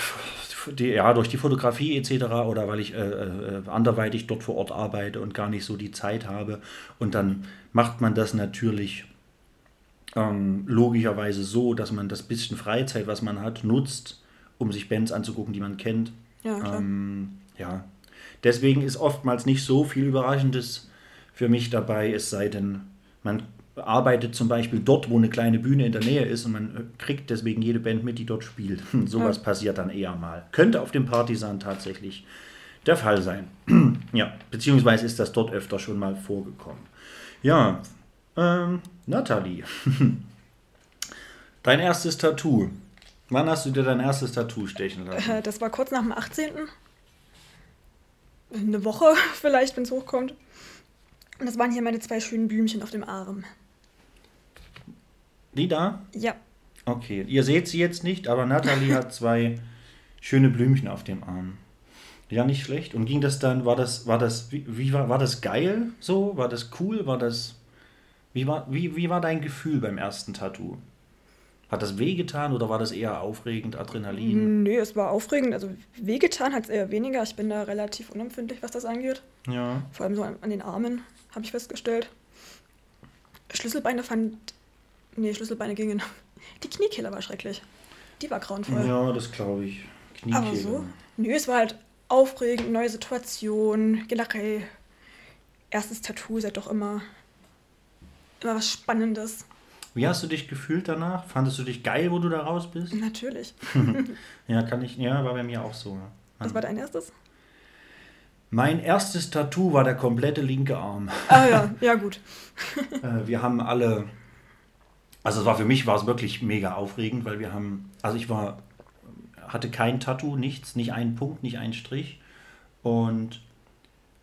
die, ja, durch die Fotografie etc. oder weil ich äh, äh, anderweitig dort vor Ort arbeite und gar nicht so die Zeit habe. Und dann macht man das natürlich ähm, logischerweise so, dass man das bisschen Freizeit, was man hat, nutzt, um sich Bands anzugucken, die man kennt. Ja. Ähm, ja, deswegen ist oftmals nicht so viel Überraschendes für mich dabei, es sei denn, man arbeitet zum Beispiel dort, wo eine kleine Bühne in der Nähe ist und man kriegt deswegen jede Band mit, die dort spielt. Sowas Ja. passiert dann eher mal. Könnte auf dem Partisan tatsächlich der Fall sein. ja, beziehungsweise ist das dort öfter schon mal vorgekommen. Ja, ähm, Nathalie, dein erstes Tattoo. Wann hast du dir dein erstes Tattoo stechen lassen? Äh, Das war kurz nach dem 18. Eine Woche vielleicht, wenn es hochkommt. Und das waren hier meine zwei schönen Blümchen auf dem Arm. Die da? Ja, Okay, ihr seht sie jetzt nicht, aber Nathalie hat zwei schöne Blümchen auf dem Arm. Ja, nicht schlecht. Und ging das dann, war das, war das, wie, wie war, war das geil so? War das cool? War das, wie war, wie, wie war dein Gefühl beim ersten Tattoo? Hat das wehgetan oder war das eher aufregend, Adrenalin? nee, es war aufregend. Also wehgetan hat es eher weniger. Ich bin da relativ unempfindlich, was das angeht. Ja. Vor allem so an, an den Armen, habe ich festgestellt. Schlüsselbeine fand. Nee, Schlüsselbeine gingen. Die Kniekehle war schrecklich. Die war grauenvoll. Ja, das glaube ich. Kniekehle. Aber so? Nö, es war halt aufregend, neue Situation, generell. Erstes Tattoo ist ja doch immer, immer was Spannendes. Wie hast du dich gefühlt danach? Fandest du dich geil, wo du da raus bist? Natürlich. Ja, kann ich, ja, war bei mir auch so. Was war dein erstes? Mein erstes Tattoo war der komplette linke Arm. Ah ja, ja gut. Äh, wir haben alle, also es war für mich war es wirklich mega aufregend, weil wir haben, also ich war, hatte kein Tattoo, nichts, nicht einen Punkt, nicht einen Strich und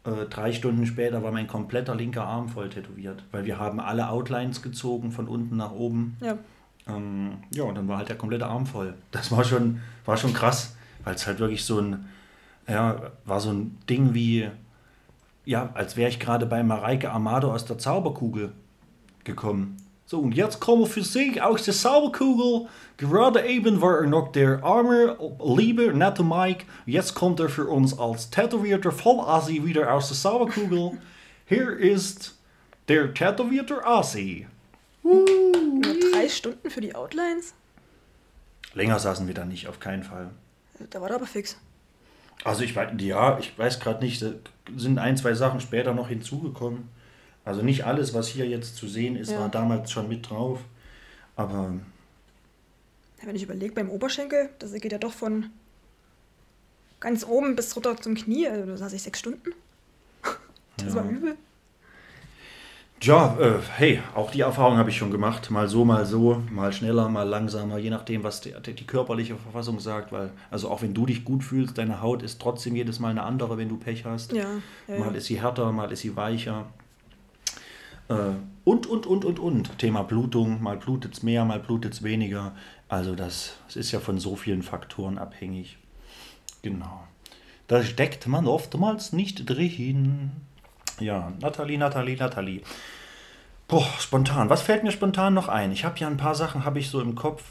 Äh, drei Stunden später war mein kompletter linker Arm voll tätowiert, weil wir haben alle Outlines gezogen von unten nach oben. Ja. Ähm, ja, und dann war halt der komplette Arm voll. Das war schon, war schon krass, weil es halt wirklich so ein, ja, war so ein Ding wie, ja, als wäre ich gerade bei Mareike Amado aus der Zauberkugel gekommen. So, und jetzt kommen wir für Sie aus der Zauberkugel. Gerade eben war er noch der arme, liebe, nette Mike. Jetzt kommt er für uns als tätowierter Vollassi wieder aus der Zauberkugel. Hier ist der tätowierte Assi. Nur drei Stunden für die Outlines? Länger saßen wir da nicht, auf keinen Fall. Da war der aber fix. Also ich weiß, ja, ich weiß gerade nicht, da sind ein, zwei Sachen später noch hinzugekommen. Also nicht alles, was hier jetzt zu sehen ist, Ja. war damals schon mit drauf. Aber Ja, wenn ich überlege, beim Oberschenkel, das geht ja doch von ganz oben bis runter zum Knie. Also da saß ich sechs Stunden. Das war übel. Ja, äh, hey, auch die Erfahrung habe ich schon gemacht. Mal so, mal so, mal schneller, mal langsamer, je nachdem, was die, die körperliche Verfassung sagt. Weil, also auch wenn du dich gut fühlst, deine Haut ist trotzdem jedes Mal eine andere, wenn du Pech hast. Ja, ja, Mal ist sie härter, mal ist sie weicher. Äh, und, und, und, und, und. Thema Blutung, mal blutet es mehr, mal blutet es weniger. Also das, das ist ja von so vielen Faktoren abhängig. Genau. Da steckt man oftmals nicht drin. Ja, Nathalie, Nathalie, Nathalie. Boah, spontan. Was fällt mir spontan noch ein? Ich habe ja ein paar Sachen, habe ich so im Kopf.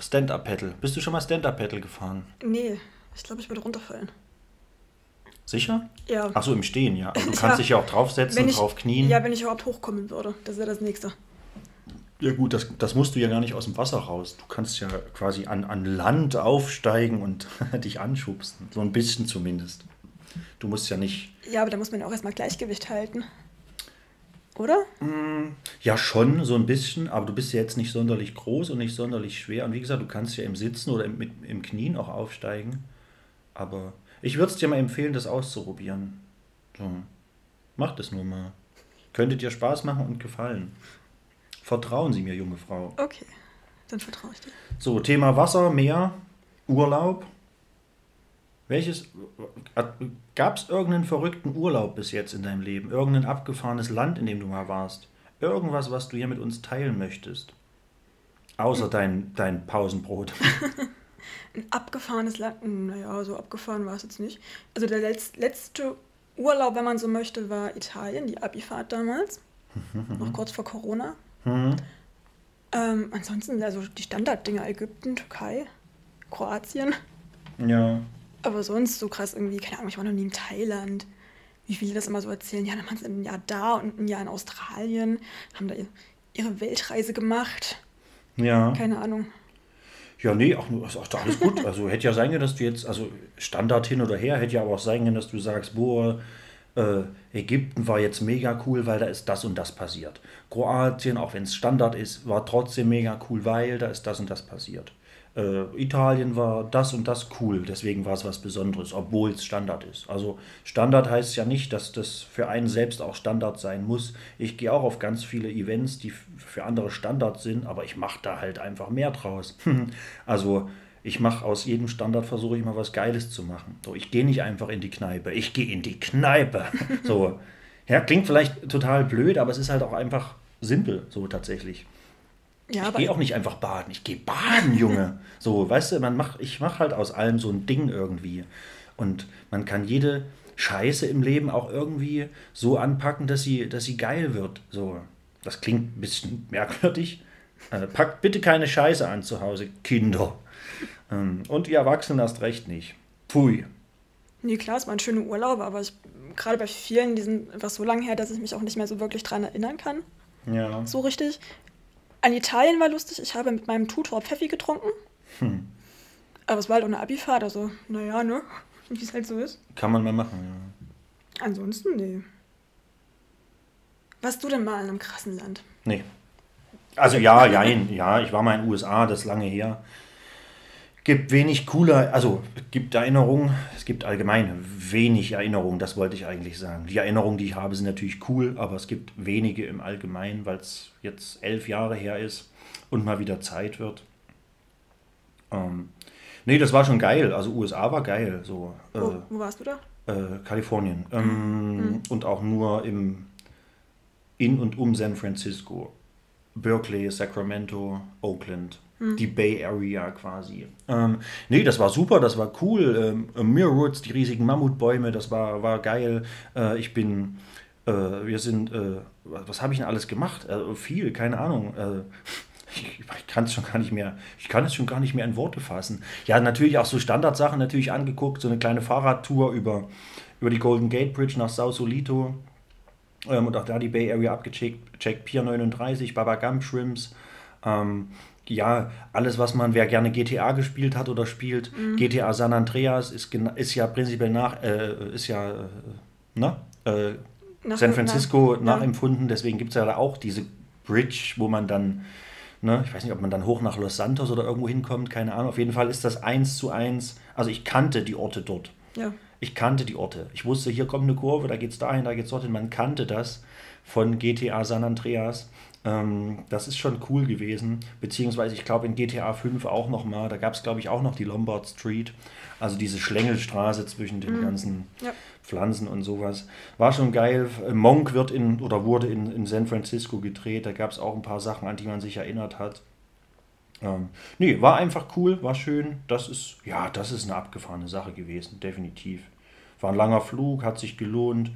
Stand-Up-Paddle. Bist du schon mal Stand-Up-Paddle gefahren? Nee, ich glaube, ich würde runterfallen. Sicher? Ja. Ach so, im Stehen, ja. Also du kannst Ja. dich ja auch draufsetzen, Wenn ich, drauf knien. Ja, wenn ich überhaupt hochkommen würde. Das wäre das nächste. Ja gut, das, das musst du ja gar nicht aus dem Wasser raus. Du kannst ja quasi an, an Land aufsteigen und dich anschubsen. So ein bisschen zumindest. Du musst ja nicht. Ja, aber da muss man ja auch erstmal Gleichgewicht halten. Oder? Ja, schon so ein bisschen, aber du bist ja jetzt nicht sonderlich groß und nicht sonderlich schwer. Und wie gesagt, du kannst ja im Sitzen oder im, mit, im Knien auch aufsteigen. Aber ich würde es dir mal empfehlen, das auszuprobieren. So. Mach das nur mal. Könnte dir Spaß machen und gefallen. Vertrauen Sie mir, junge Frau. Okay, dann vertraue ich dir. So, Thema Wasser, Meer, Urlaub. Welches gab es irgendeinen verrückten Urlaub bis jetzt in deinem Leben? Irgendein abgefahrenes Land, in dem du mal warst? Irgendwas, was du hier mit uns teilen möchtest? Außer dein, dein Pausenbrot. Ein abgefahrenes Land. Naja, so abgefahren war es jetzt nicht. Also der letz, letzte Urlaub, wenn man so möchte, war Italien, die Abifahrt damals. noch kurz vor Corona. Ähm, ansonsten, also die Standarddinger Ägypten, Türkei, Kroatien. ja. Aber sonst so krass irgendwie, keine Ahnung, ich war noch nie in Thailand. Wie viele das immer so erzählen, ja, dann waren sie ein Jahr da und ein Jahr in Australien, haben da ihr- ihre Weltreise gemacht. Ja. Keine Ahnung. Ja, nee, auch, nur- ist auch alles gut. Also hätte ja sein können, dass du jetzt, also Standard hin oder her, hätte ja aber auch sein können, dass du sagst, boah, äh, Ägypten war jetzt mega cool, weil da ist das und das passiert. Kroatien, auch wenn es Standard ist, war trotzdem mega cool, weil da ist das und das passiert. Äh, Italien war das und das cool, deswegen war es was Besonderes, obwohl es Standard ist. Also Standard heißt ja nicht, dass das für einen selbst auch Standard sein muss. Ich gehe auch auf ganz viele Events, die für andere Standard sind, aber ich mache da halt einfach mehr draus. also ich mache aus jedem Standard, versuche ich mal was Geiles zu machen. So, ich gehe nicht einfach in die Kneipe, ich gehe in die Kneipe. So, ja, klingt vielleicht total blöd, aber es ist halt auch einfach simpel, so tatsächlich. Ja, Ich gehe auch nicht einfach baden, ich gehe baden, Junge. So, weißt du, man mach, ich mache halt aus allem so ein Ding irgendwie. Und man kann jede Scheiße im Leben auch irgendwie so anpacken, dass sie, dass sie geil wird. So, das klingt ein bisschen merkwürdig. Äh, packt bitte keine Scheiße an zu Hause, Kinder. Ähm, und ihr Erwachsenen erst recht nicht. Pfui. Nee, klar, es waren schöne Urlaube, aber ich, gerade bei vielen, die sind einfach so lange her, dass ich mich auch nicht mehr so wirklich dran erinnern kann. Ja. So richtig. An Italien war lustig, ich habe mit meinem Tutor Pfeffi getrunken. Hm. Aber es war halt auch eine Abifahrt, also, naja, ne? Wie es halt so ist. Kann man mal machen, ja. Ansonsten, nee. Warst du denn mal in einem krassen Land? Nee. Also ja, jein, ja, ich war mal in den USA, das ist lange her. Gibt wenig cooler, also gibt Erinnerungen, es gibt allgemein wenig Erinnerungen, das wollte ich eigentlich sagen. Die Erinnerungen, die ich habe, sind natürlich cool, aber es gibt wenige im Allgemeinen, weil es jetzt elf Jahre her ist und mal wieder Zeit wird. Ähm, nee, das war schon geil, also USA war geil. So, äh, Wo, wo warst du da? Äh, Kalifornien. Ähm, Und auch nur im in und um San Francisco. Berkeley, Sacramento, Oakland. Die Bay Area quasi. Ähm, nee, das war super, das war cool. Ähm, Mirrorwoods, die riesigen Mammutbäume, das war, war geil. Äh, ich bin, äh, wir sind, äh, was habe ich denn alles gemacht? Äh, viel, keine Ahnung. Äh, ich, ich kann es schon gar nicht mehr, ich kann es schon gar nicht mehr in Worte fassen. Ja, natürlich auch so Standardsachen natürlich angeguckt, so eine kleine Fahrradtour über, über die Golden Gate Bridge nach Sausalito. Ähm, und auch da die Bay Area abgecheckt, checkt Pier 39, Baba Gump Shrimps. Ähm, ja, alles, was man, wer gerne GTA gespielt hat oder spielt, GTA San Andreas ist, ist ja prinzipiell nach, äh, ist ja, äh, ne? Äh, Nach- San Francisco nach- ja. nachempfunden, deswegen gibt es ja da auch diese Bridge, wo man dann, ne, ich weiß nicht, ob man dann hoch nach Los Santos oder irgendwo hinkommt, keine Ahnung. Auf jeden Fall ist das eins zu eins. Also ich kannte die Orte dort. Ja. Ich kannte die Orte. Ich wusste, hier kommt eine Kurve, da geht's dahin, da geht's dorthin. Man kannte das von GTA San Andreas. Ähm, das ist schon cool gewesen. Beziehungsweise, ich glaube, in GTA 5 auch noch mal. Da gab es, glaube ich, auch noch die Lombard Street. Also diese Schlängelstraße zwischen den ganzen Ja. Pflanzen und sowas. War schon geil. Monk wird in oder wurde in, in San Francisco gedreht. Da gab es auch ein paar Sachen, an die man sich erinnert hat. Ähm, nee, war einfach cool, war schön. Das ist, ja, das ist eine abgefahrene Sache gewesen, definitiv. War ein langer Flug, hat sich gelohnt.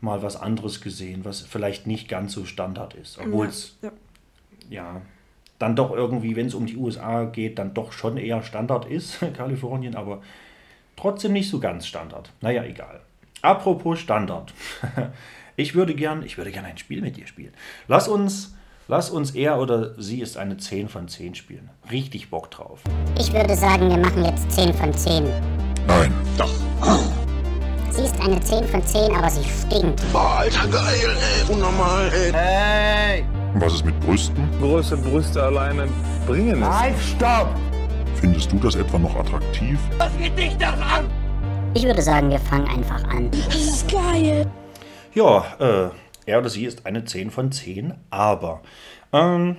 Mal was anderes gesehen, was vielleicht nicht ganz so Standard ist. Obwohl es, ja. ja, dann doch irgendwie, wenn es um die USA geht, dann doch schon eher Standard ist, Kalifornien, aber trotzdem nicht so ganz Standard. Naja, egal. Apropos Standard. Ich würde gern, ich würde gern ein Spiel mit dir spielen. Lass uns, lass uns er oder sie ist eine 10 von 10 spielen. Richtig Bock drauf. Ich würde sagen, wir machen jetzt 10 von 10. Nein. Sie ist eine 10 von 10, aber sie stinkt. Boah, Alter, geil, ey, unnormal, ey. Und was ist mit Brüsten? Große Brüste alleine bringen es. Findest du das etwa noch attraktiv? Ich würde sagen, wir fangen einfach an. Ja, äh, er oder sie ist eine 10 von 10, aber ähm,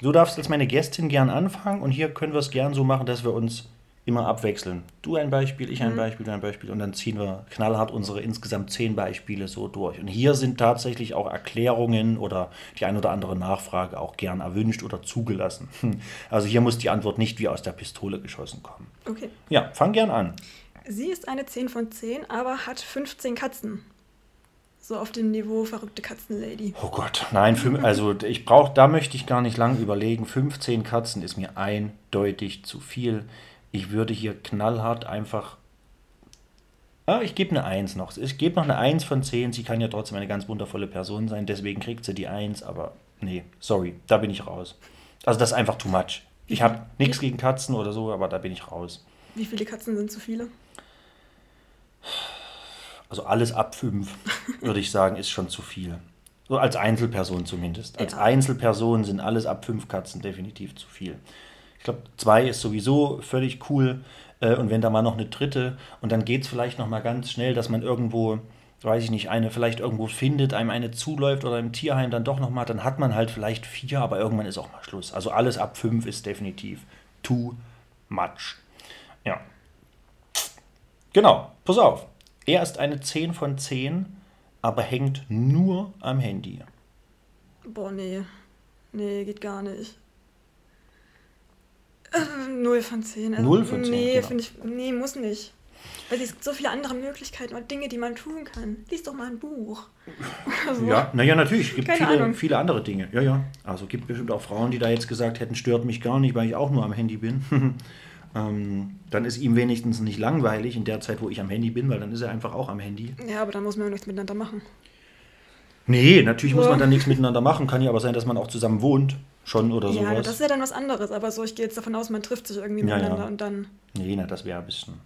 du darfst als meine Gästin gern anfangen und hier können wir es gern so machen, dass wir uns immer abwechseln. Du ein Beispiel, ich ein Beispiel, du ein Beispiel und dann ziehen wir knallhart unsere insgesamt 10 Beispiele so durch. Und hier sind tatsächlich auch Erklärungen oder die ein oder andere Nachfrage auch gern erwünscht oder zugelassen. Hm. Also hier muss die Antwort nicht wie aus der Pistole geschossen kommen. Okay. Ja, fang gern an. Sie ist eine 10 von 10, aber hat 15 Katzen. So auf dem Niveau verrückte Katzenlady. Oh Gott, nein, also ich brauche, da möchte ich gar nicht lang überlegen. 15 Katzen ist mir eindeutig zu viel. Ich würde hier knallhart einfach. Ah, ich gebe eine 1 noch. Ich gebe noch eine 1 von 10. Sie kann ja trotzdem eine ganz wundervolle Person sein, deswegen kriegt sie die 1, aber nee, sorry, da bin ich raus. Also das ist einfach too much. Ich habe nichts gegen Katzen oder so, aber da bin ich raus. Wie viele Katzen sind zu viele? Also alles ab 5, würde ich sagen, ist schon zu viel. So als Einzelperson zumindest. Als Ja. Einzelperson sind alles ab 5 Katzen definitiv zu viel. Ich glaube, zwei ist sowieso völlig cool. Äh, Und wenn da mal noch eine dritte, und dann geht es vielleicht noch mal ganz schnell, dass man irgendwo, weiß ich nicht, eine vielleicht irgendwo findet, einem eine zuläuft oder im Tierheim dann doch noch mal, dann hat man halt vielleicht vier, aber irgendwann ist auch mal Schluss. Also alles ab 5 ist definitiv too much. Ja. Genau, pass auf. Er ist eine 10 von 10, aber hängt nur am Handy. Boah, nee. Nee, geht gar nicht. Äh, 0 von 10. Also, Null von 10, Nee, genau. finde ich. Nee, muss nicht. Weil es gibt so viele andere Möglichkeiten und Dinge, die man tun kann. Lies doch mal ein Buch. So. Ja, naja, natürlich. Es gibt Keine viele, Ahnung. viele andere Dinge. Ja, ja. Also gibt bestimmt auch Frauen, die da jetzt gesagt hätten, stört mich gar nicht, weil ich auch nur am Handy bin. ähm, dann ist ihm wenigstens nicht langweilig in der Zeit, wo ich am Handy bin, weil dann ist er einfach auch am Handy. Ja, aber da muss man ja nichts miteinander machen. Nee, natürlich muss Ja. man dann nichts miteinander machen. Kann ja aber sein, dass man auch zusammen wohnt. Schon oder Ja, sowas. das ist ja dann was anderes. Aber so, ich gehe jetzt davon aus, man trifft sich irgendwie Ja, miteinander ja. und dann. Nee, na, das wäre ein bisschen.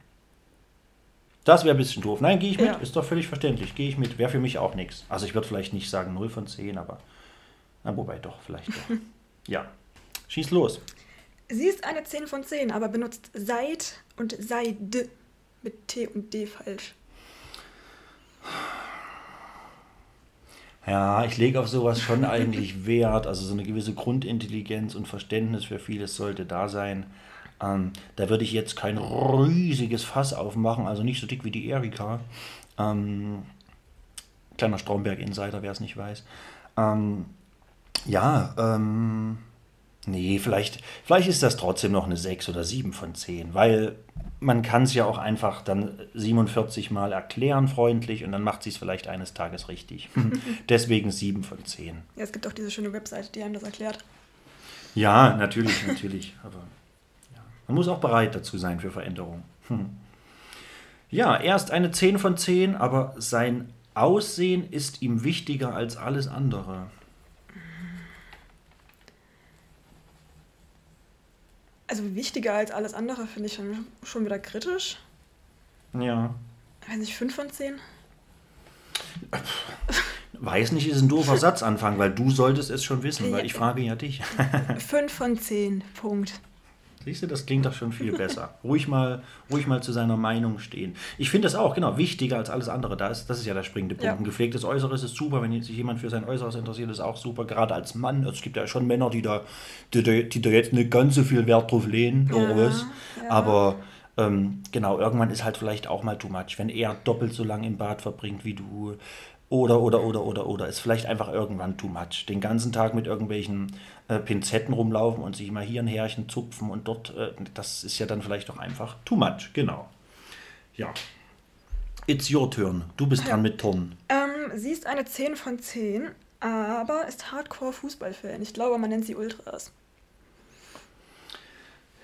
Das wäre ein bisschen doof. Nein, gehe ich mit. Ja. Ist doch völlig verständlich. Gehe ich mit. Wäre für mich auch nichts. Also ich würde vielleicht nicht sagen 0 von 10, aber. Na, wobei doch, vielleicht doch. ja. Schieß los. Sie ist eine 10 von 10, aber benutzt Seid und Seid mit T und D falsch. Ja, ich lege auf sowas schon eigentlich Wert. Also so eine gewisse Grundintelligenz und Verständnis für vieles sollte da sein. Ähm, da würde ich jetzt kein riesiges Fass aufmachen, also nicht so dick wie die Erika. Ähm, kleiner Stromberg-Insider, wer es nicht weiß. Ähm, ja, ähm, nee, vielleicht, vielleicht ist das trotzdem noch eine 6 oder 7 von 10, weil man kann es ja auch einfach dann 47 Mal erklären, freundlich, und dann macht sie es vielleicht eines Tages richtig. Deswegen 7 von 10. Ja, es gibt auch diese schöne Webseite, die einem das erklärt. Ja, natürlich, natürlich. Aber ja. man muss auch bereit dazu sein für Veränderung. Hm. Ja, er ist eine 10 von 10, aber sein Aussehen ist ihm wichtiger als alles andere. Also wichtiger als alles andere finde ich schon, schon wieder kritisch. Ja. Weiß nicht, 5 von 10? Weiß nicht, ist ein doofer Satzanfang, weil du solltest es schon wissen, weil ich frage ja dich. 5 von 10, Punkt. Siehst du, das klingt doch schon viel besser. Ruhig mal, ruhig mal zu seiner Meinung stehen. Ich finde das auch, genau, wichtiger als alles andere. Da ist, das ist ja der springende Punkt. Ja. Ein gepflegtes Äußeres ist super, wenn sich jemand für sein Äußeres interessiert, ist auch super. Gerade als Mann. Es gibt ja schon Männer, die da, die, da- die da jetzt nicht ganz so viel Wert drauf lehnen, oder was. Aber ähm, genau, irgendwann ist halt vielleicht auch mal too much. Wenn er doppelt so lange im Bad verbringt wie du. Oder, oder, oder, oder, oder. Ist vielleicht einfach irgendwann too much. Den ganzen Tag mit irgendwelchen äh, Pinzetten rumlaufen und sich mal hier ein Härchen zupfen und dort, äh, das ist ja dann vielleicht auch einfach too much. Genau. Ja. It's your turn. Du bist dran mit Turnen. Ähm, sie ist eine 10 von 10, aber ist Hardcore-Fußballfan. Ich glaube, man nennt sie Ultras.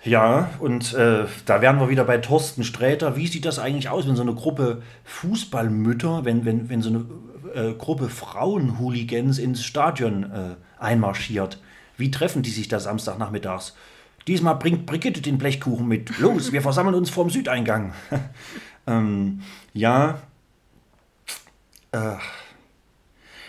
Ja, und äh, da wären wir wieder bei Thorsten Sträter. Wie sieht das eigentlich aus, wenn so eine Gruppe Fußballmütter, wenn, wenn, wenn so eine äh, Gruppe Frauenhooligans ins Stadion äh, einmarschiert? Wie treffen die sich da Samstagnachmittags? Diesmal bringt Brigitte den Blechkuchen mit. Los, wir versammeln uns vorm Südeingang. ähm, ja. Äh,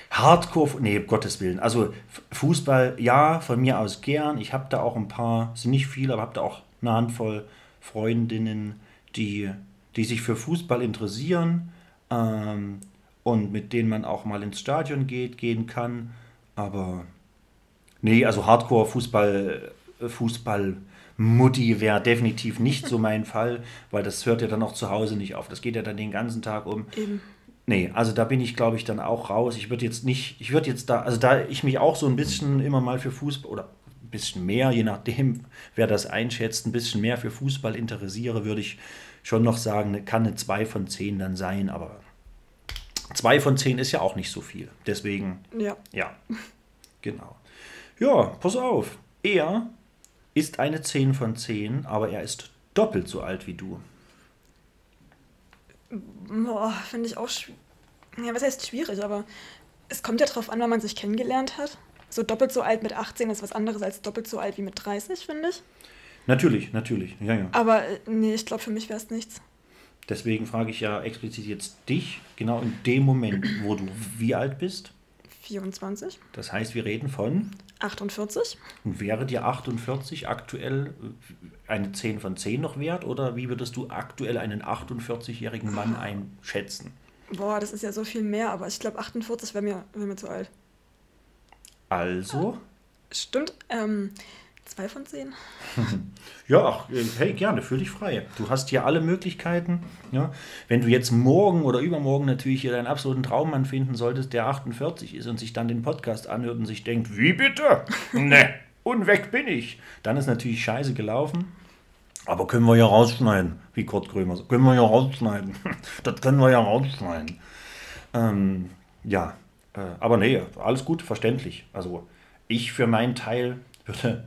Hardcore, nee, Gottes Willen. Also Fußball, ja, von mir aus gern. Ich habe da auch ein paar, sind nicht viele, aber habe da auch eine Handvoll Freundinnen, die, die sich für Fußball interessieren ähm, und mit denen man auch mal ins Stadion geht, gehen kann. Aber nee, also Hardcore Fußball, Fußball Mutti wäre definitiv nicht so mein Fall, weil das hört ja dann auch zu Hause nicht auf. Das geht ja dann den ganzen Tag um. Eben. Nee, also da bin ich, glaube ich, dann auch raus. Ich würde jetzt nicht, ich würde jetzt da, also da ich mich auch so ein bisschen immer mal für Fußball oder ein bisschen mehr, je nachdem, wer das einschätzt, ein bisschen mehr für Fußball interessiere, würde ich schon noch sagen, kann eine 2 von 10 dann sein, aber 2 von 10 ist ja auch nicht so viel. Deswegen, Ja. ja, genau. Ja, pass auf. Er ist eine 10 von 10, aber er ist doppelt so alt wie du. Boah, finde ich auch schwierig. Ja, was heißt schwierig, aber es kommt ja drauf an, wann man sich kennengelernt hat. So doppelt so alt mit 18 ist was anderes als doppelt so alt wie mit 30, finde ich. Natürlich, natürlich, ja, ja. Aber äh, nee, ich glaube, für mich wäre es nichts. Deswegen frage ich ja explizit jetzt dich, genau in dem Moment, wo du wie alt bist. 24, Das heißt, wir reden von, 48. und wäre dir 48 aktuell äh, eine 10 von 10 noch wert? Oder wie würdest du aktuell einen 48-jährigen Mann einschätzen? Boah, das ist ja so viel mehr, aber ich glaube, 48 wäre mir, wär mir zu alt. Also, Stimmt, ähm, 2 von 10. ja, ach, äh, hey, gerne, fühl dich frei. Du hast hier alle Möglichkeiten. Ja? Wenn du jetzt morgen oder übermorgen natürlich hier deinen absoluten Traummann finden solltest, der 48 ist und sich dann den Podcast anhört und sich denkt, wie bitte? ne, und weg bin ich. Dann ist natürlich scheiße gelaufen. Aber können wir ja rausschneiden, wie Kurt Krömer sagt. Können wir ja rausschneiden. das können wir ja rausschneiden. Ähm, ja, äh, aber nee, alles gut, verständlich. Also ich für meinen Teil würde,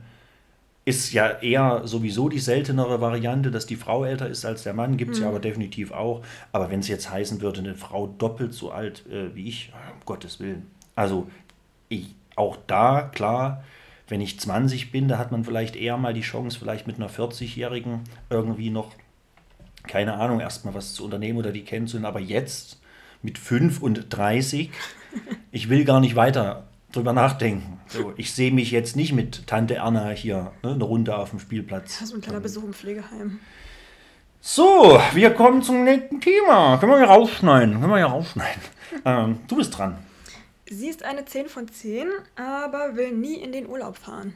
ist ja eher sowieso die seltenere Variante, dass die Frau älter ist als der Mann, gibt es ja aber definitiv auch. Aber wenn es jetzt heißen würde, eine Frau doppelt so alt äh, wie ich, um Gottes Willen. Also ich, auch da, klar, wenn ich 20 bin, da hat man vielleicht eher mal die Chance, vielleicht mit einer 40-Jährigen irgendwie noch, keine Ahnung, erstmal was zu unternehmen oder die kennenzulernen. Aber jetzt mit 35, ich will gar nicht weiter drüber nachdenken. So, ich sehe mich jetzt nicht mit Tante Erna hier ne, eine Runde auf dem Spielplatz. So ein kleiner Besuch im Pflegeheim. So, wir kommen zum nächsten Thema. Können wir hier rausschneiden? Können wir hier rausschneiden? Ähm, du bist dran. Sie ist eine 10 von 10, aber will nie in den Urlaub fahren.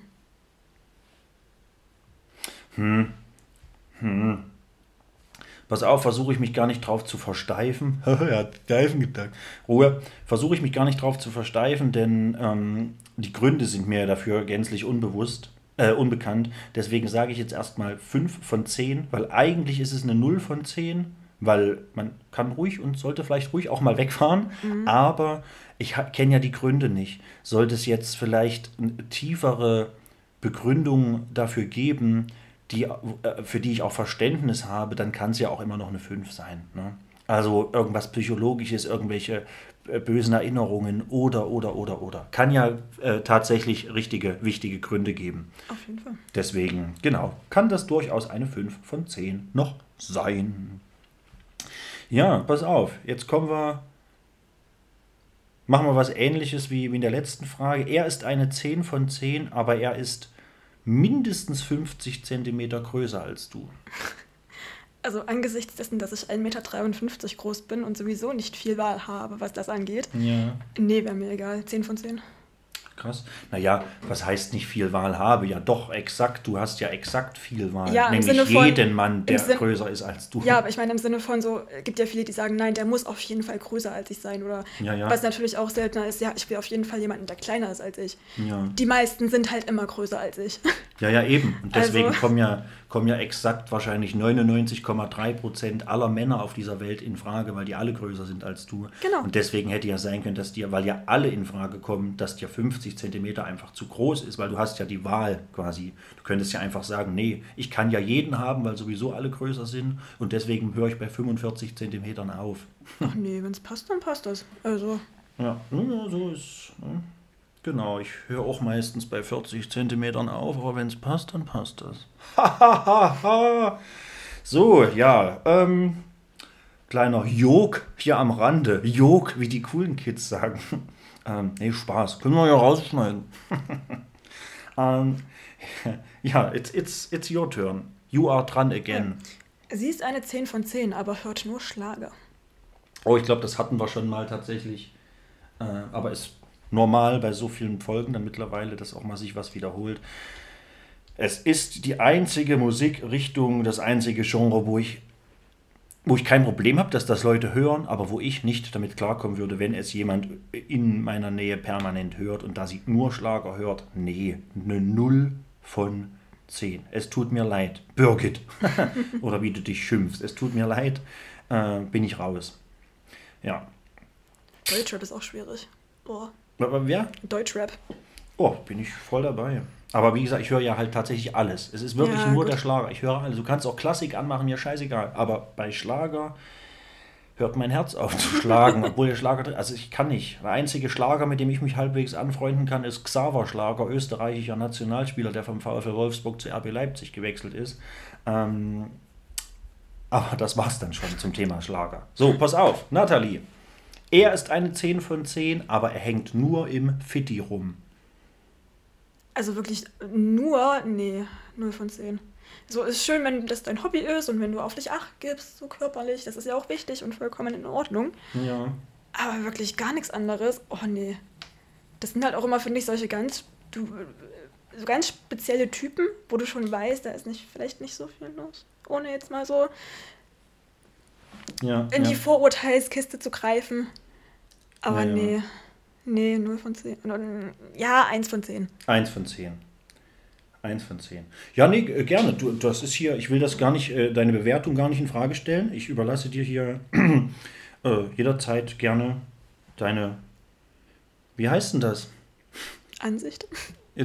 Pass auf, versuche ich mich gar nicht drauf zu versteifen. er hat Steifen gedacht. Ruhe. Versuche ich mich gar nicht drauf zu versteifen, denn ähm, die Gründe sind mir dafür gänzlich unbewusst, äh, unbekannt. Deswegen sage ich jetzt erstmal 5 von 10, weil eigentlich ist es eine 0 von 10, weil man kann ruhig und sollte vielleicht ruhig auch mal wegfahren, aber ich kenne ja die Gründe nicht. Sollte es jetzt vielleicht eine tiefere Begründung dafür geben, die, äh, für die ich auch Verständnis habe, dann kann es ja auch immer noch eine 5 sein. Ne? Also irgendwas Psychologisches, irgendwelche äh, bösen Erinnerungen oder, oder, oder, oder. Kann ja äh, tatsächlich richtige, wichtige Gründe geben. Auf jeden Fall. Deswegen, genau, kann das durchaus eine 5 von 10 noch sein. Ja, pass auf, jetzt kommen wir. Machen wir was ähnliches wie, wie in der letzten Frage. Er ist eine 10 von 10, aber er ist mindestens 50 Zentimeter größer als du. Also angesichts dessen, dass ich 1,53 Meter groß bin und sowieso nicht viel Wahl habe, was das angeht, Ja. nee, wäre mir egal. 10 von 10. Krass. Naja, was heißt nicht viel Wahl habe? Ja, doch, exakt. Du hast ja exakt viel Wahl. Ja, im Nämlich von- jeden Mann, der im Sinn- größer ist als du. Ja, aber ich meine im Sinne von so, es gibt ja viele, die sagen, nein, der muss auf jeden Fall größer als ich sein. Oder Ja, ja. was natürlich auch seltener ist, ja, ich will auf jeden Fall jemanden, der kleiner ist als ich. Ja. Die meisten sind halt immer größer als ich. Ja, ja, eben. Und deswegen Also- kommen, ja, kommen ja exakt wahrscheinlich 99,3 Prozent aller Männer auf dieser Welt in Frage, weil die alle größer sind als du. Genau. Und deswegen hätte ja sein können, dass dir, weil ja alle in Frage kommen, dass dir 50 Zentimeter einfach zu groß ist, weil du hast ja die Wahl quasi. Du könntest ja einfach sagen, nee, ich kann ja jeden haben, weil sowieso alle größer sind und deswegen höre ich bei 45 Zentimetern auf. Ach nee, wenn es passt, dann passt das. Also, Ja, so ist. Ne? Genau, ich höre auch meistens bei 40 Zentimetern auf, aber wenn es passt, dann passt das. so, ja, ähm, kleiner Jog hier am Rande. Jog, wie die coolen Kids sagen. ähm, nee, Spaß, können wir ja rausschneiden. ähm, ja, it's, it's, it's your turn. You are dran again. sie ist eine 10 von 10, aber hört nur Schlager. Oh, ich glaube, das hatten wir schon mal tatsächlich. Äh, aber ist normal bei so vielen Folgen dann mittlerweile, dass auch mal sich was wiederholt. Es ist die einzige Musikrichtung, das einzige Genre, wo ich, wo ich kein Problem habe, dass das Leute hören, aber wo ich nicht damit klarkommen würde, wenn es jemand in meiner Nähe permanent hört und da sie nur Schlager hört. Nee, eine Null von 10. Es tut mir leid. Birgit. Oder wie du dich schimpfst. Es tut mir leid. Äh, bin ich raus. Ja. Deutschrap ist auch schwierig. Oh, Wer? Deutschrap. Oh, bin ich voll dabei. Aber wie gesagt, ich höre ja halt tatsächlich alles. Es ist wirklich Ja, nur gut. der Schlager. Ich höre alles. Du kannst auch Klassik anmachen, mir scheißegal. Aber bei Schlager hört mein Herz auf zu schlagen, obwohl der Schlager Also ich kann nicht. Der einzige Schlager, mit dem ich mich halbwegs anfreunden kann, ist Xaver Schlager, österreichischer Nationalspieler, der vom VfL Wolfsburg zu RB Leipzig gewechselt ist. Ähm, aber das war's dann schon zum Thema Schlager. So, pass auf, Nathalie. Er ist eine 10 von 10, aber er hängt nur im Fitti rum. Also wirklich nur, nee, 0 von 10. So ist schön, wenn das dein Hobby ist und wenn du auf dich acht gibst, so körperlich, das ist ja auch wichtig und vollkommen in Ordnung. Ja. Aber wirklich gar nichts anderes, oh nee. Das sind halt auch immer, finde ich, solche ganz, du, so ganz spezielle Typen, wo du schon weißt, da ist nicht, vielleicht nicht so viel los. Ohne jetzt mal so Ja, in ja. die Vorurteilskiste zu greifen. Aber Ja, ja. nee, nee, 0 von 10. Ja, 1 von 10. Eins von zehn. Eins von zehn. Ja, nee, gerne. Du, das ist hier, ich will das gar nicht, äh, deine Bewertung gar nicht in Frage stellen. Ich überlasse dir hier äh, jederzeit gerne deine, wie heißt denn das? Ansicht.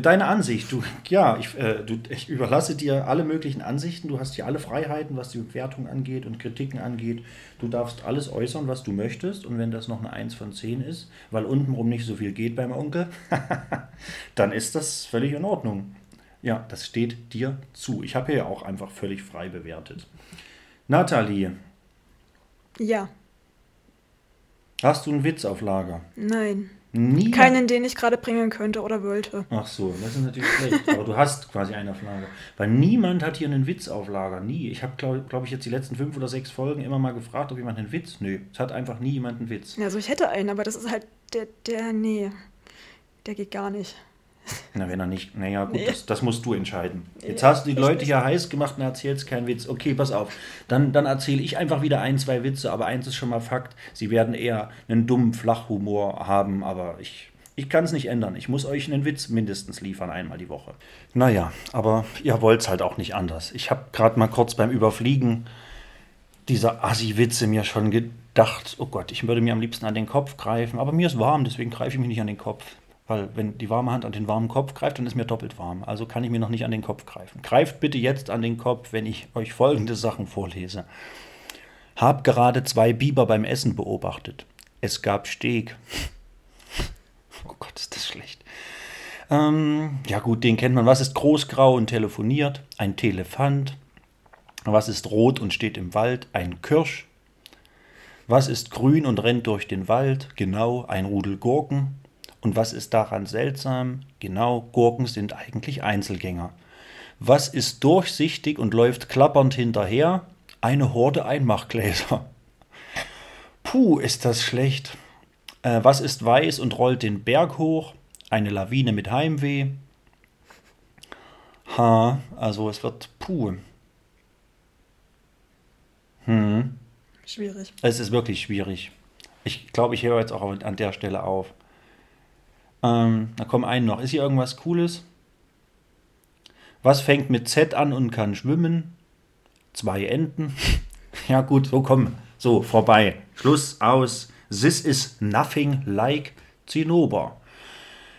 Deine Ansicht, du, ja, ich, äh, du, ich überlasse dir alle möglichen Ansichten. Du hast hier alle Freiheiten, was die Bewertung angeht und Kritiken angeht. Du darfst alles äußern, was du möchtest. Und wenn das noch eine 1 von 10 ist, weil untenrum nicht so viel geht beim Onkel, dann ist das völlig in Ordnung. Ja, das steht dir zu. Ich habe hier ja auch einfach völlig frei bewertet. Nathalie, Ja, hast du einen Witz auf Lager? nein. Nie. Keinen, den ich gerade bringen könnte oder wollte. Ach so, das ist natürlich schlecht. Aber du hast quasi einen auf Lager. Weil niemand hat hier einen Witz auf Lager. Nie. Ich habe, glaube glaub ich, jetzt die letzten fünf oder sechs Folgen immer mal gefragt, ob jemand einen Witz. Nö, es hat einfach nie jemand einen Witz. Also ich hätte einen, aber das ist halt der, der, nee, der geht gar nicht. Na, wenn er nicht. Naja, gut, Nee. das, das musst du entscheiden. Jetzt hast du die Leute hier heiß gemacht und erzählst keinen Witz. Okay, pass auf. Dann, dann erzähle ich einfach wieder ein, zwei Witze, aber eins ist schon mal Fakt. Sie werden eher einen dummen Flachhumor haben, aber ich, ich kann es nicht ändern. Ich muss euch einen Witz mindestens liefern, einmal die Woche. Naja, aber ihr wollt es halt auch nicht anders. Ich habe gerade mal kurz beim Überfliegen dieser Assi-Witze mir schon gedacht, oh Gott, ich würde mir am liebsten an den Kopf greifen, aber mir ist warm, deswegen greife ich mich nicht an den Kopf. Weil wenn die warme Hand an den warmen Kopf greift, dann ist mir doppelt warm. Also kann ich mir noch nicht an den Kopf greifen. Greift bitte jetzt an den Kopf, wenn ich euch folgende Sachen vorlese. Hab gerade zwei Biber beim Essen beobachtet. Es gab Steg. Oh Gott, ist das schlecht. Ähm, ja gut, den kennt man. Was ist großgrau und telefoniert? Ein Telefant. Was ist rot und steht im Wald? Ein Kirsch. Was ist grün und rennt durch den Wald? Genau, ein Rudel Gurken. Und was ist daran seltsam? Genau, Gurken sind eigentlich Einzelgänger. Was ist durchsichtig und läuft klappernd hinterher? Eine Horde Einmachgläser. Puh, ist das schlecht. Äh, was ist weiß und rollt den Berg hoch? Eine Lawine mit Heimweh. Ha, also es wird puh. Schwierig. Es ist wirklich schwierig. Ich glaube, ich höre jetzt auch an der Stelle auf. Ähm, da kommt ein noch. Ist hier irgendwas Cooles? Was fängt mit Z an und kann schwimmen? Zwei Enten. ja gut, so komm. So, vorbei. Schluss, aus. This is nothing like Zinnober.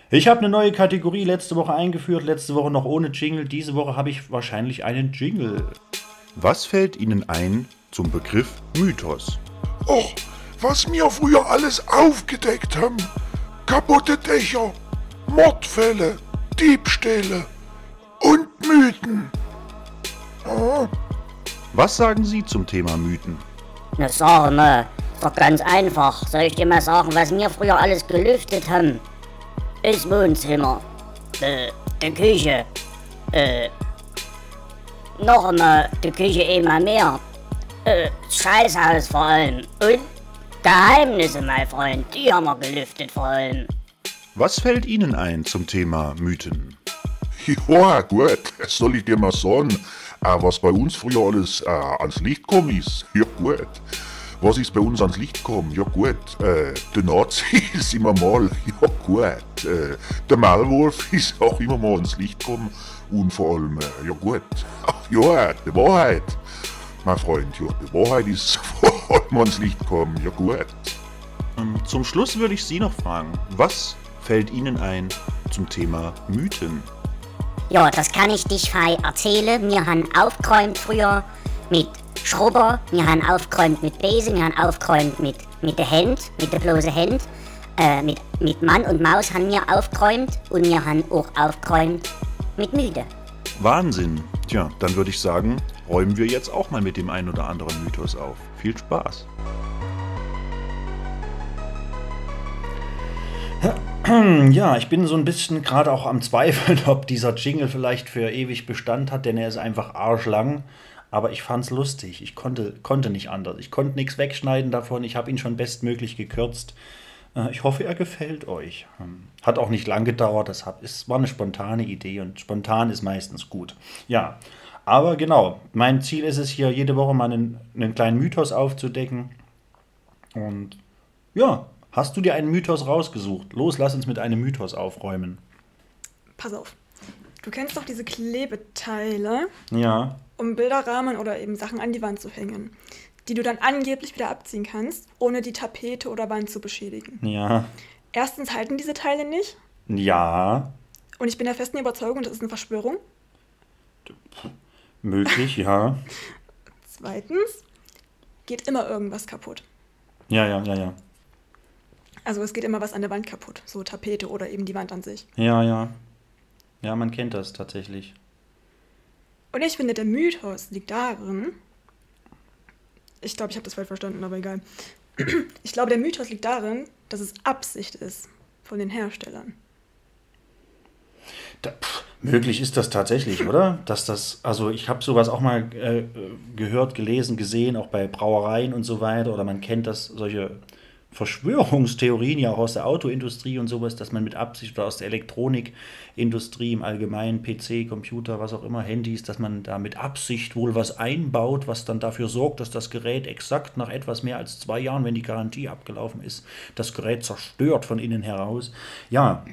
Ich habe eine neue Kategorie letzte Woche eingeführt. Letzte Woche noch ohne Jingle. Diese Woche habe ich wahrscheinlich einen Jingle. Was fällt Ihnen ein zum Begriff Mythos? Och, was wir früher alles aufgedeckt haben. Kaputte Dächer, Mordfälle, Diebstähle und Mythen. Ah, Was sagen Sie zum Thema Mythen? Na sag mal, ist doch ganz einfach. Soll ich dir mal sagen, was wir früher alles gelüftet haben? Das Wohnzimmer, äh, die Küche, äh, noch einmal die Küche immer mehr, äh, das Scheißhaus vor allem und Geheimnisse, mein Freund, die haben wir gelüftet vor allem. Was fällt Ihnen ein zum Thema Mythen? ja, gut, das soll ich dir mal sagen. Äh, was bei uns früher alles äh, ans Licht gekommen ist. Ja, gut. Was ist bei uns ans Licht gekommen? Ja, gut. Äh, der Nazi ist immer mal. Ja, gut. Äh, der Maulwurf ist auch immer mal ans Licht gekommen. Und vor allem, äh, ja, gut. Ach, ja, die Wahrheit. Mein Freund, ja, die Wahrheit ist vor allem ans Licht gekommen. Ja, gut. Ähm, Zum Schluss würde ich Sie noch fragen, was fällt Ihnen ein zum Thema Mythen? Ja, das kann ich dich frei erzählen. Wir haben aufgeräumt früher mit Schrubber, wir haben aufgeräumt mit Besen, wir haben aufgeräumt mit, mit der Hand, mit der bloßen Hand. Äh, mit, mit Mann und Maus haben wir aufgeräumt und wir haben auch aufgeräumt mit Müde. Wahnsinn. Tja, dann würde ich sagen, räumen wir jetzt auch mal mit dem einen oder anderen Mythos auf. Viel Spaß. Ja, ich bin so ein bisschen gerade auch am Zweifeln, ob dieser Jingle vielleicht für ewig Bestand hat, denn er ist einfach arschlang. Aber ich fand's lustig. Ich konnte, konnte nicht anders. Ich konnte nichts wegschneiden davon. Ich habe ihn schon bestmöglich gekürzt. Äh, Ich hoffe, er gefällt euch. Ähm, Hat auch nicht lang gedauert. Das war eine spontane Idee und spontan ist meistens gut. Ja, aber genau. Mein Ziel ist es hier, jede Woche mal einen, einen kleinen Mythos aufzudecken. Und ja, hast du dir einen Mythos rausgesucht? Los, lass uns mit einem Mythos aufräumen. Pass auf. Du kennst doch diese Klebeteile, Ja, um Bilderrahmen oder eben Sachen an die Wand zu hängen, die du dann angeblich wieder abziehen kannst, ohne die Tapete oder Wand zu beschädigen. ja, Erstens halten diese Teile nicht ja, und ich bin der festen Überzeugung, das ist eine Verschwörung. Möglich, ja. Zweitens geht immer irgendwas kaputt. Ja, ja, ja, ja. Also es geht immer was an der Wand kaputt, so Tapete oder eben die Wand an sich. Ja, ja. Ja, man kennt das tatsächlich. Und ich finde, der Mythos liegt darin, ich glaube, ich habe das falsch verstanden, aber egal. Ich glaube, der Mythos liegt darin, dass es Absicht ist von den Herstellern. Da, pff, möglich ist das tatsächlich, oder? Dass das, also ich habe sowas auch mal äh, gehört, gelesen, gesehen, auch bei Brauereien und so weiter, oder man kennt das, solche Verschwörungstheorien ja auch aus der Autoindustrie und sowas, dass man mit Absicht oder aus der Elektronikindustrie im Allgemeinen, PC, Computer, was auch immer, Handys, dass man da mit Absicht wohl was einbaut, was dann dafür sorgt, dass das Gerät exakt nach etwas mehr als zwei Jahren, wenn die Garantie abgelaufen ist, das Gerät zerstört von innen heraus. Ja,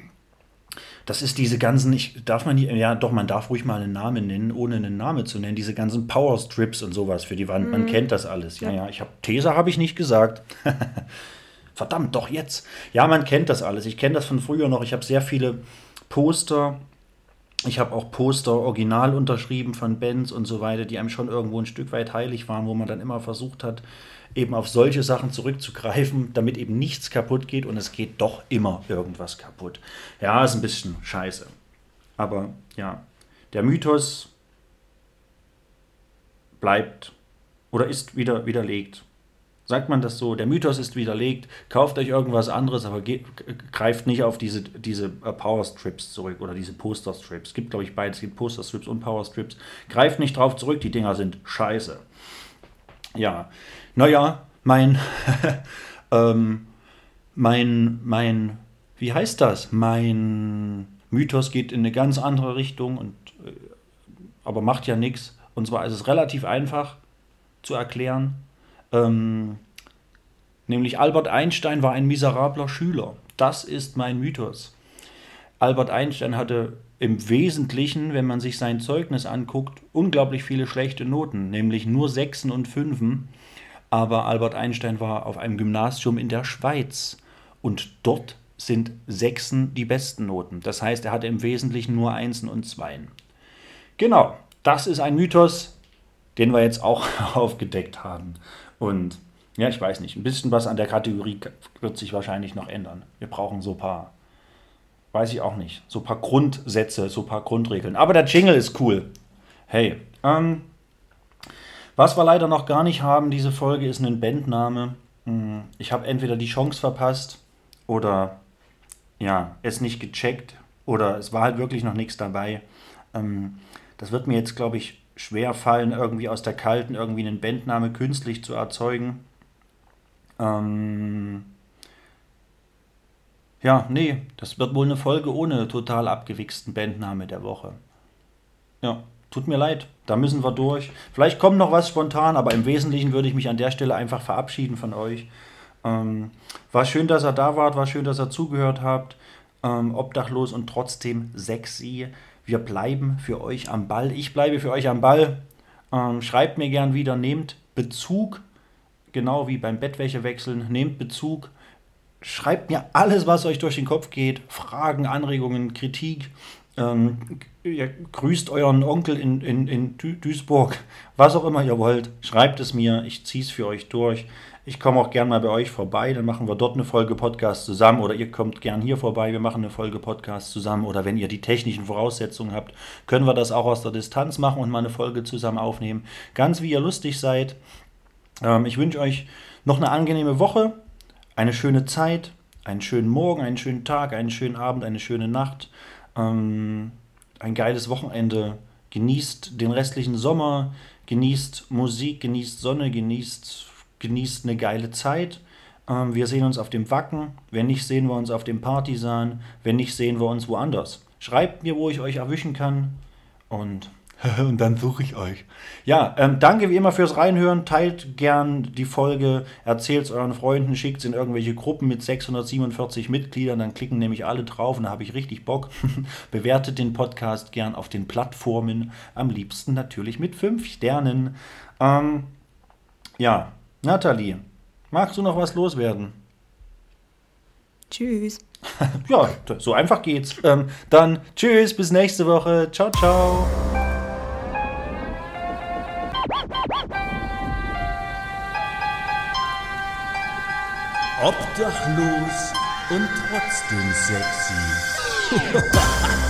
das ist diese ganzen, ich darf man die, ja doch, man darf ruhig mal einen Namen nennen, ohne einen Namen zu nennen, diese ganzen Power Strips und sowas für die Wand. Man kennt das alles. Ja, ja, ich habe Tesa habe ich nicht gesagt. Verdammt, doch jetzt. Ja, man kennt das alles. Ich kenne das von früher noch. Ich habe sehr viele Poster. Ich habe auch Poster original unterschrieben von Bands und so weiter, die einem schon irgendwo ein Stück weit heilig waren, wo man dann immer versucht hat, eben auf solche Sachen zurückzugreifen, damit eben nichts kaputt geht und es geht doch immer irgendwas kaputt. Ja, ist ein bisschen scheiße. Aber ja, der Mythos bleibt oder ist wieder widerlegt. Sagt man das so, der Mythos ist widerlegt, kauft euch irgendwas anderes, aber geht, greift nicht auf diese, diese äh, Power Strips zurück oder diese Poster Strips. Es gibt, glaube ich, beides, es gibt Poster Strips und Power Strips. Greift nicht drauf zurück, die Dinger sind scheiße. Ja, naja, mein, ähm, mein, mein, wie heißt das? Mein Mythos geht in eine ganz andere Richtung, und, äh, aber macht ja nichts. Und zwar ist es relativ einfach zu erklären. Ähm, nämlich Albert Einstein war ein miserabler Schüler. Das ist mein Mythos. Albert Einstein hatte im Wesentlichen, wenn man sich sein Zeugnis anguckt, unglaublich viele schlechte Noten, nämlich nur Sechsen und Fünfen. Aber Albert Einstein war auf einem Gymnasium in der Schweiz und dort sind Sechsen die besten Noten. Das heißt, er hatte im Wesentlichen nur Einsen und Zweien. Genau, das ist ein Mythos, den wir jetzt auch aufgedeckt haben. Und ja, ich weiß nicht, ein bisschen was an der Kategorie wird sich wahrscheinlich noch ändern. Wir brauchen so ein paar, weiß ich auch nicht, so ein paar Grundsätze, so ein paar Grundregeln. Aber der Jingle ist cool. Hey, ähm, was wir leider noch gar nicht haben, diese Folge ist ein Bandname. Hm, Ich habe entweder die Chance verpasst oder ja, es nicht gecheckt oder es war halt wirklich noch nichts dabei. Ähm, das wird mir jetzt, glaube ich, schwer fallen, irgendwie aus der Kalten irgendwie einen Bandname künstlich zu erzeugen. Ähm, ja, nee, das wird wohl eine Folge ohne total abgewichsten Bandname der Woche. Ja, tut mir leid, da müssen wir durch. Vielleicht kommt noch was spontan, aber im Wesentlichen würde ich mich an der Stelle einfach verabschieden von euch. Ähm, war schön, dass ihr da wart, war schön, dass ihr zugehört habt. Ähm, obdachlos und trotzdem sexy. Wir bleiben für euch am Ball. Ich bleibe für euch am Ball. Ähm, schreibt mir gern wieder, nehmt Bezug, genau wie beim Bettwäsche wechseln, nehmt Bezug. Schreibt mir alles, was euch durch den Kopf geht. Fragen, Anregungen, Kritik. Ähm, ihr grüßt euren Onkel in, in, in Dü- Duisburg. Was auch immer ihr wollt. Schreibt es mir. Ich ziehe es für euch durch. Ich komme auch gern mal bei euch vorbei. Dann machen wir dort eine Folge Podcast zusammen. Oder ihr kommt gern hier vorbei. Wir machen eine Folge Podcast zusammen. Oder wenn ihr die technischen Voraussetzungen habt, können wir das auch aus der Distanz machen und mal eine Folge zusammen aufnehmen. Ganz wie ihr lustig seid. Ähm, ich wünsche euch noch eine angenehme Woche, eine schöne Zeit, einen schönen Morgen, einen schönen Tag, einen schönen Abend, eine schöne Nacht, ähm, ein geiles Wochenende. Genießt den restlichen Sommer, genießt Musik, genießt Sonne, genießt, genießt eine geile Zeit. Ähm, wir sehen uns auf dem Wacken. Wenn nicht, sehen wir uns auf dem Partisan. Wenn nicht, sehen wir uns woanders. Schreibt mir, wo ich euch erwischen kann. Und und dann suche ich euch. Ja, ähm, danke wie immer fürs Reinhören. Teilt gern die Folge, erzählt es euren Freunden, schickt es in irgendwelche Gruppen mit 647 Mitgliedern. Dann klicken nämlich alle drauf und da habe ich richtig Bock. Bewertet den Podcast gern auf den Plattformen. Am liebsten natürlich mit 5 Sternen. Ähm, ja, Nathalie, magst du noch was loswerden? Tschüss. Ja, so einfach geht's. Ähm, dann tschüss, bis nächste Woche. Ciao, ciao. Obdachlos und trotzdem sexy.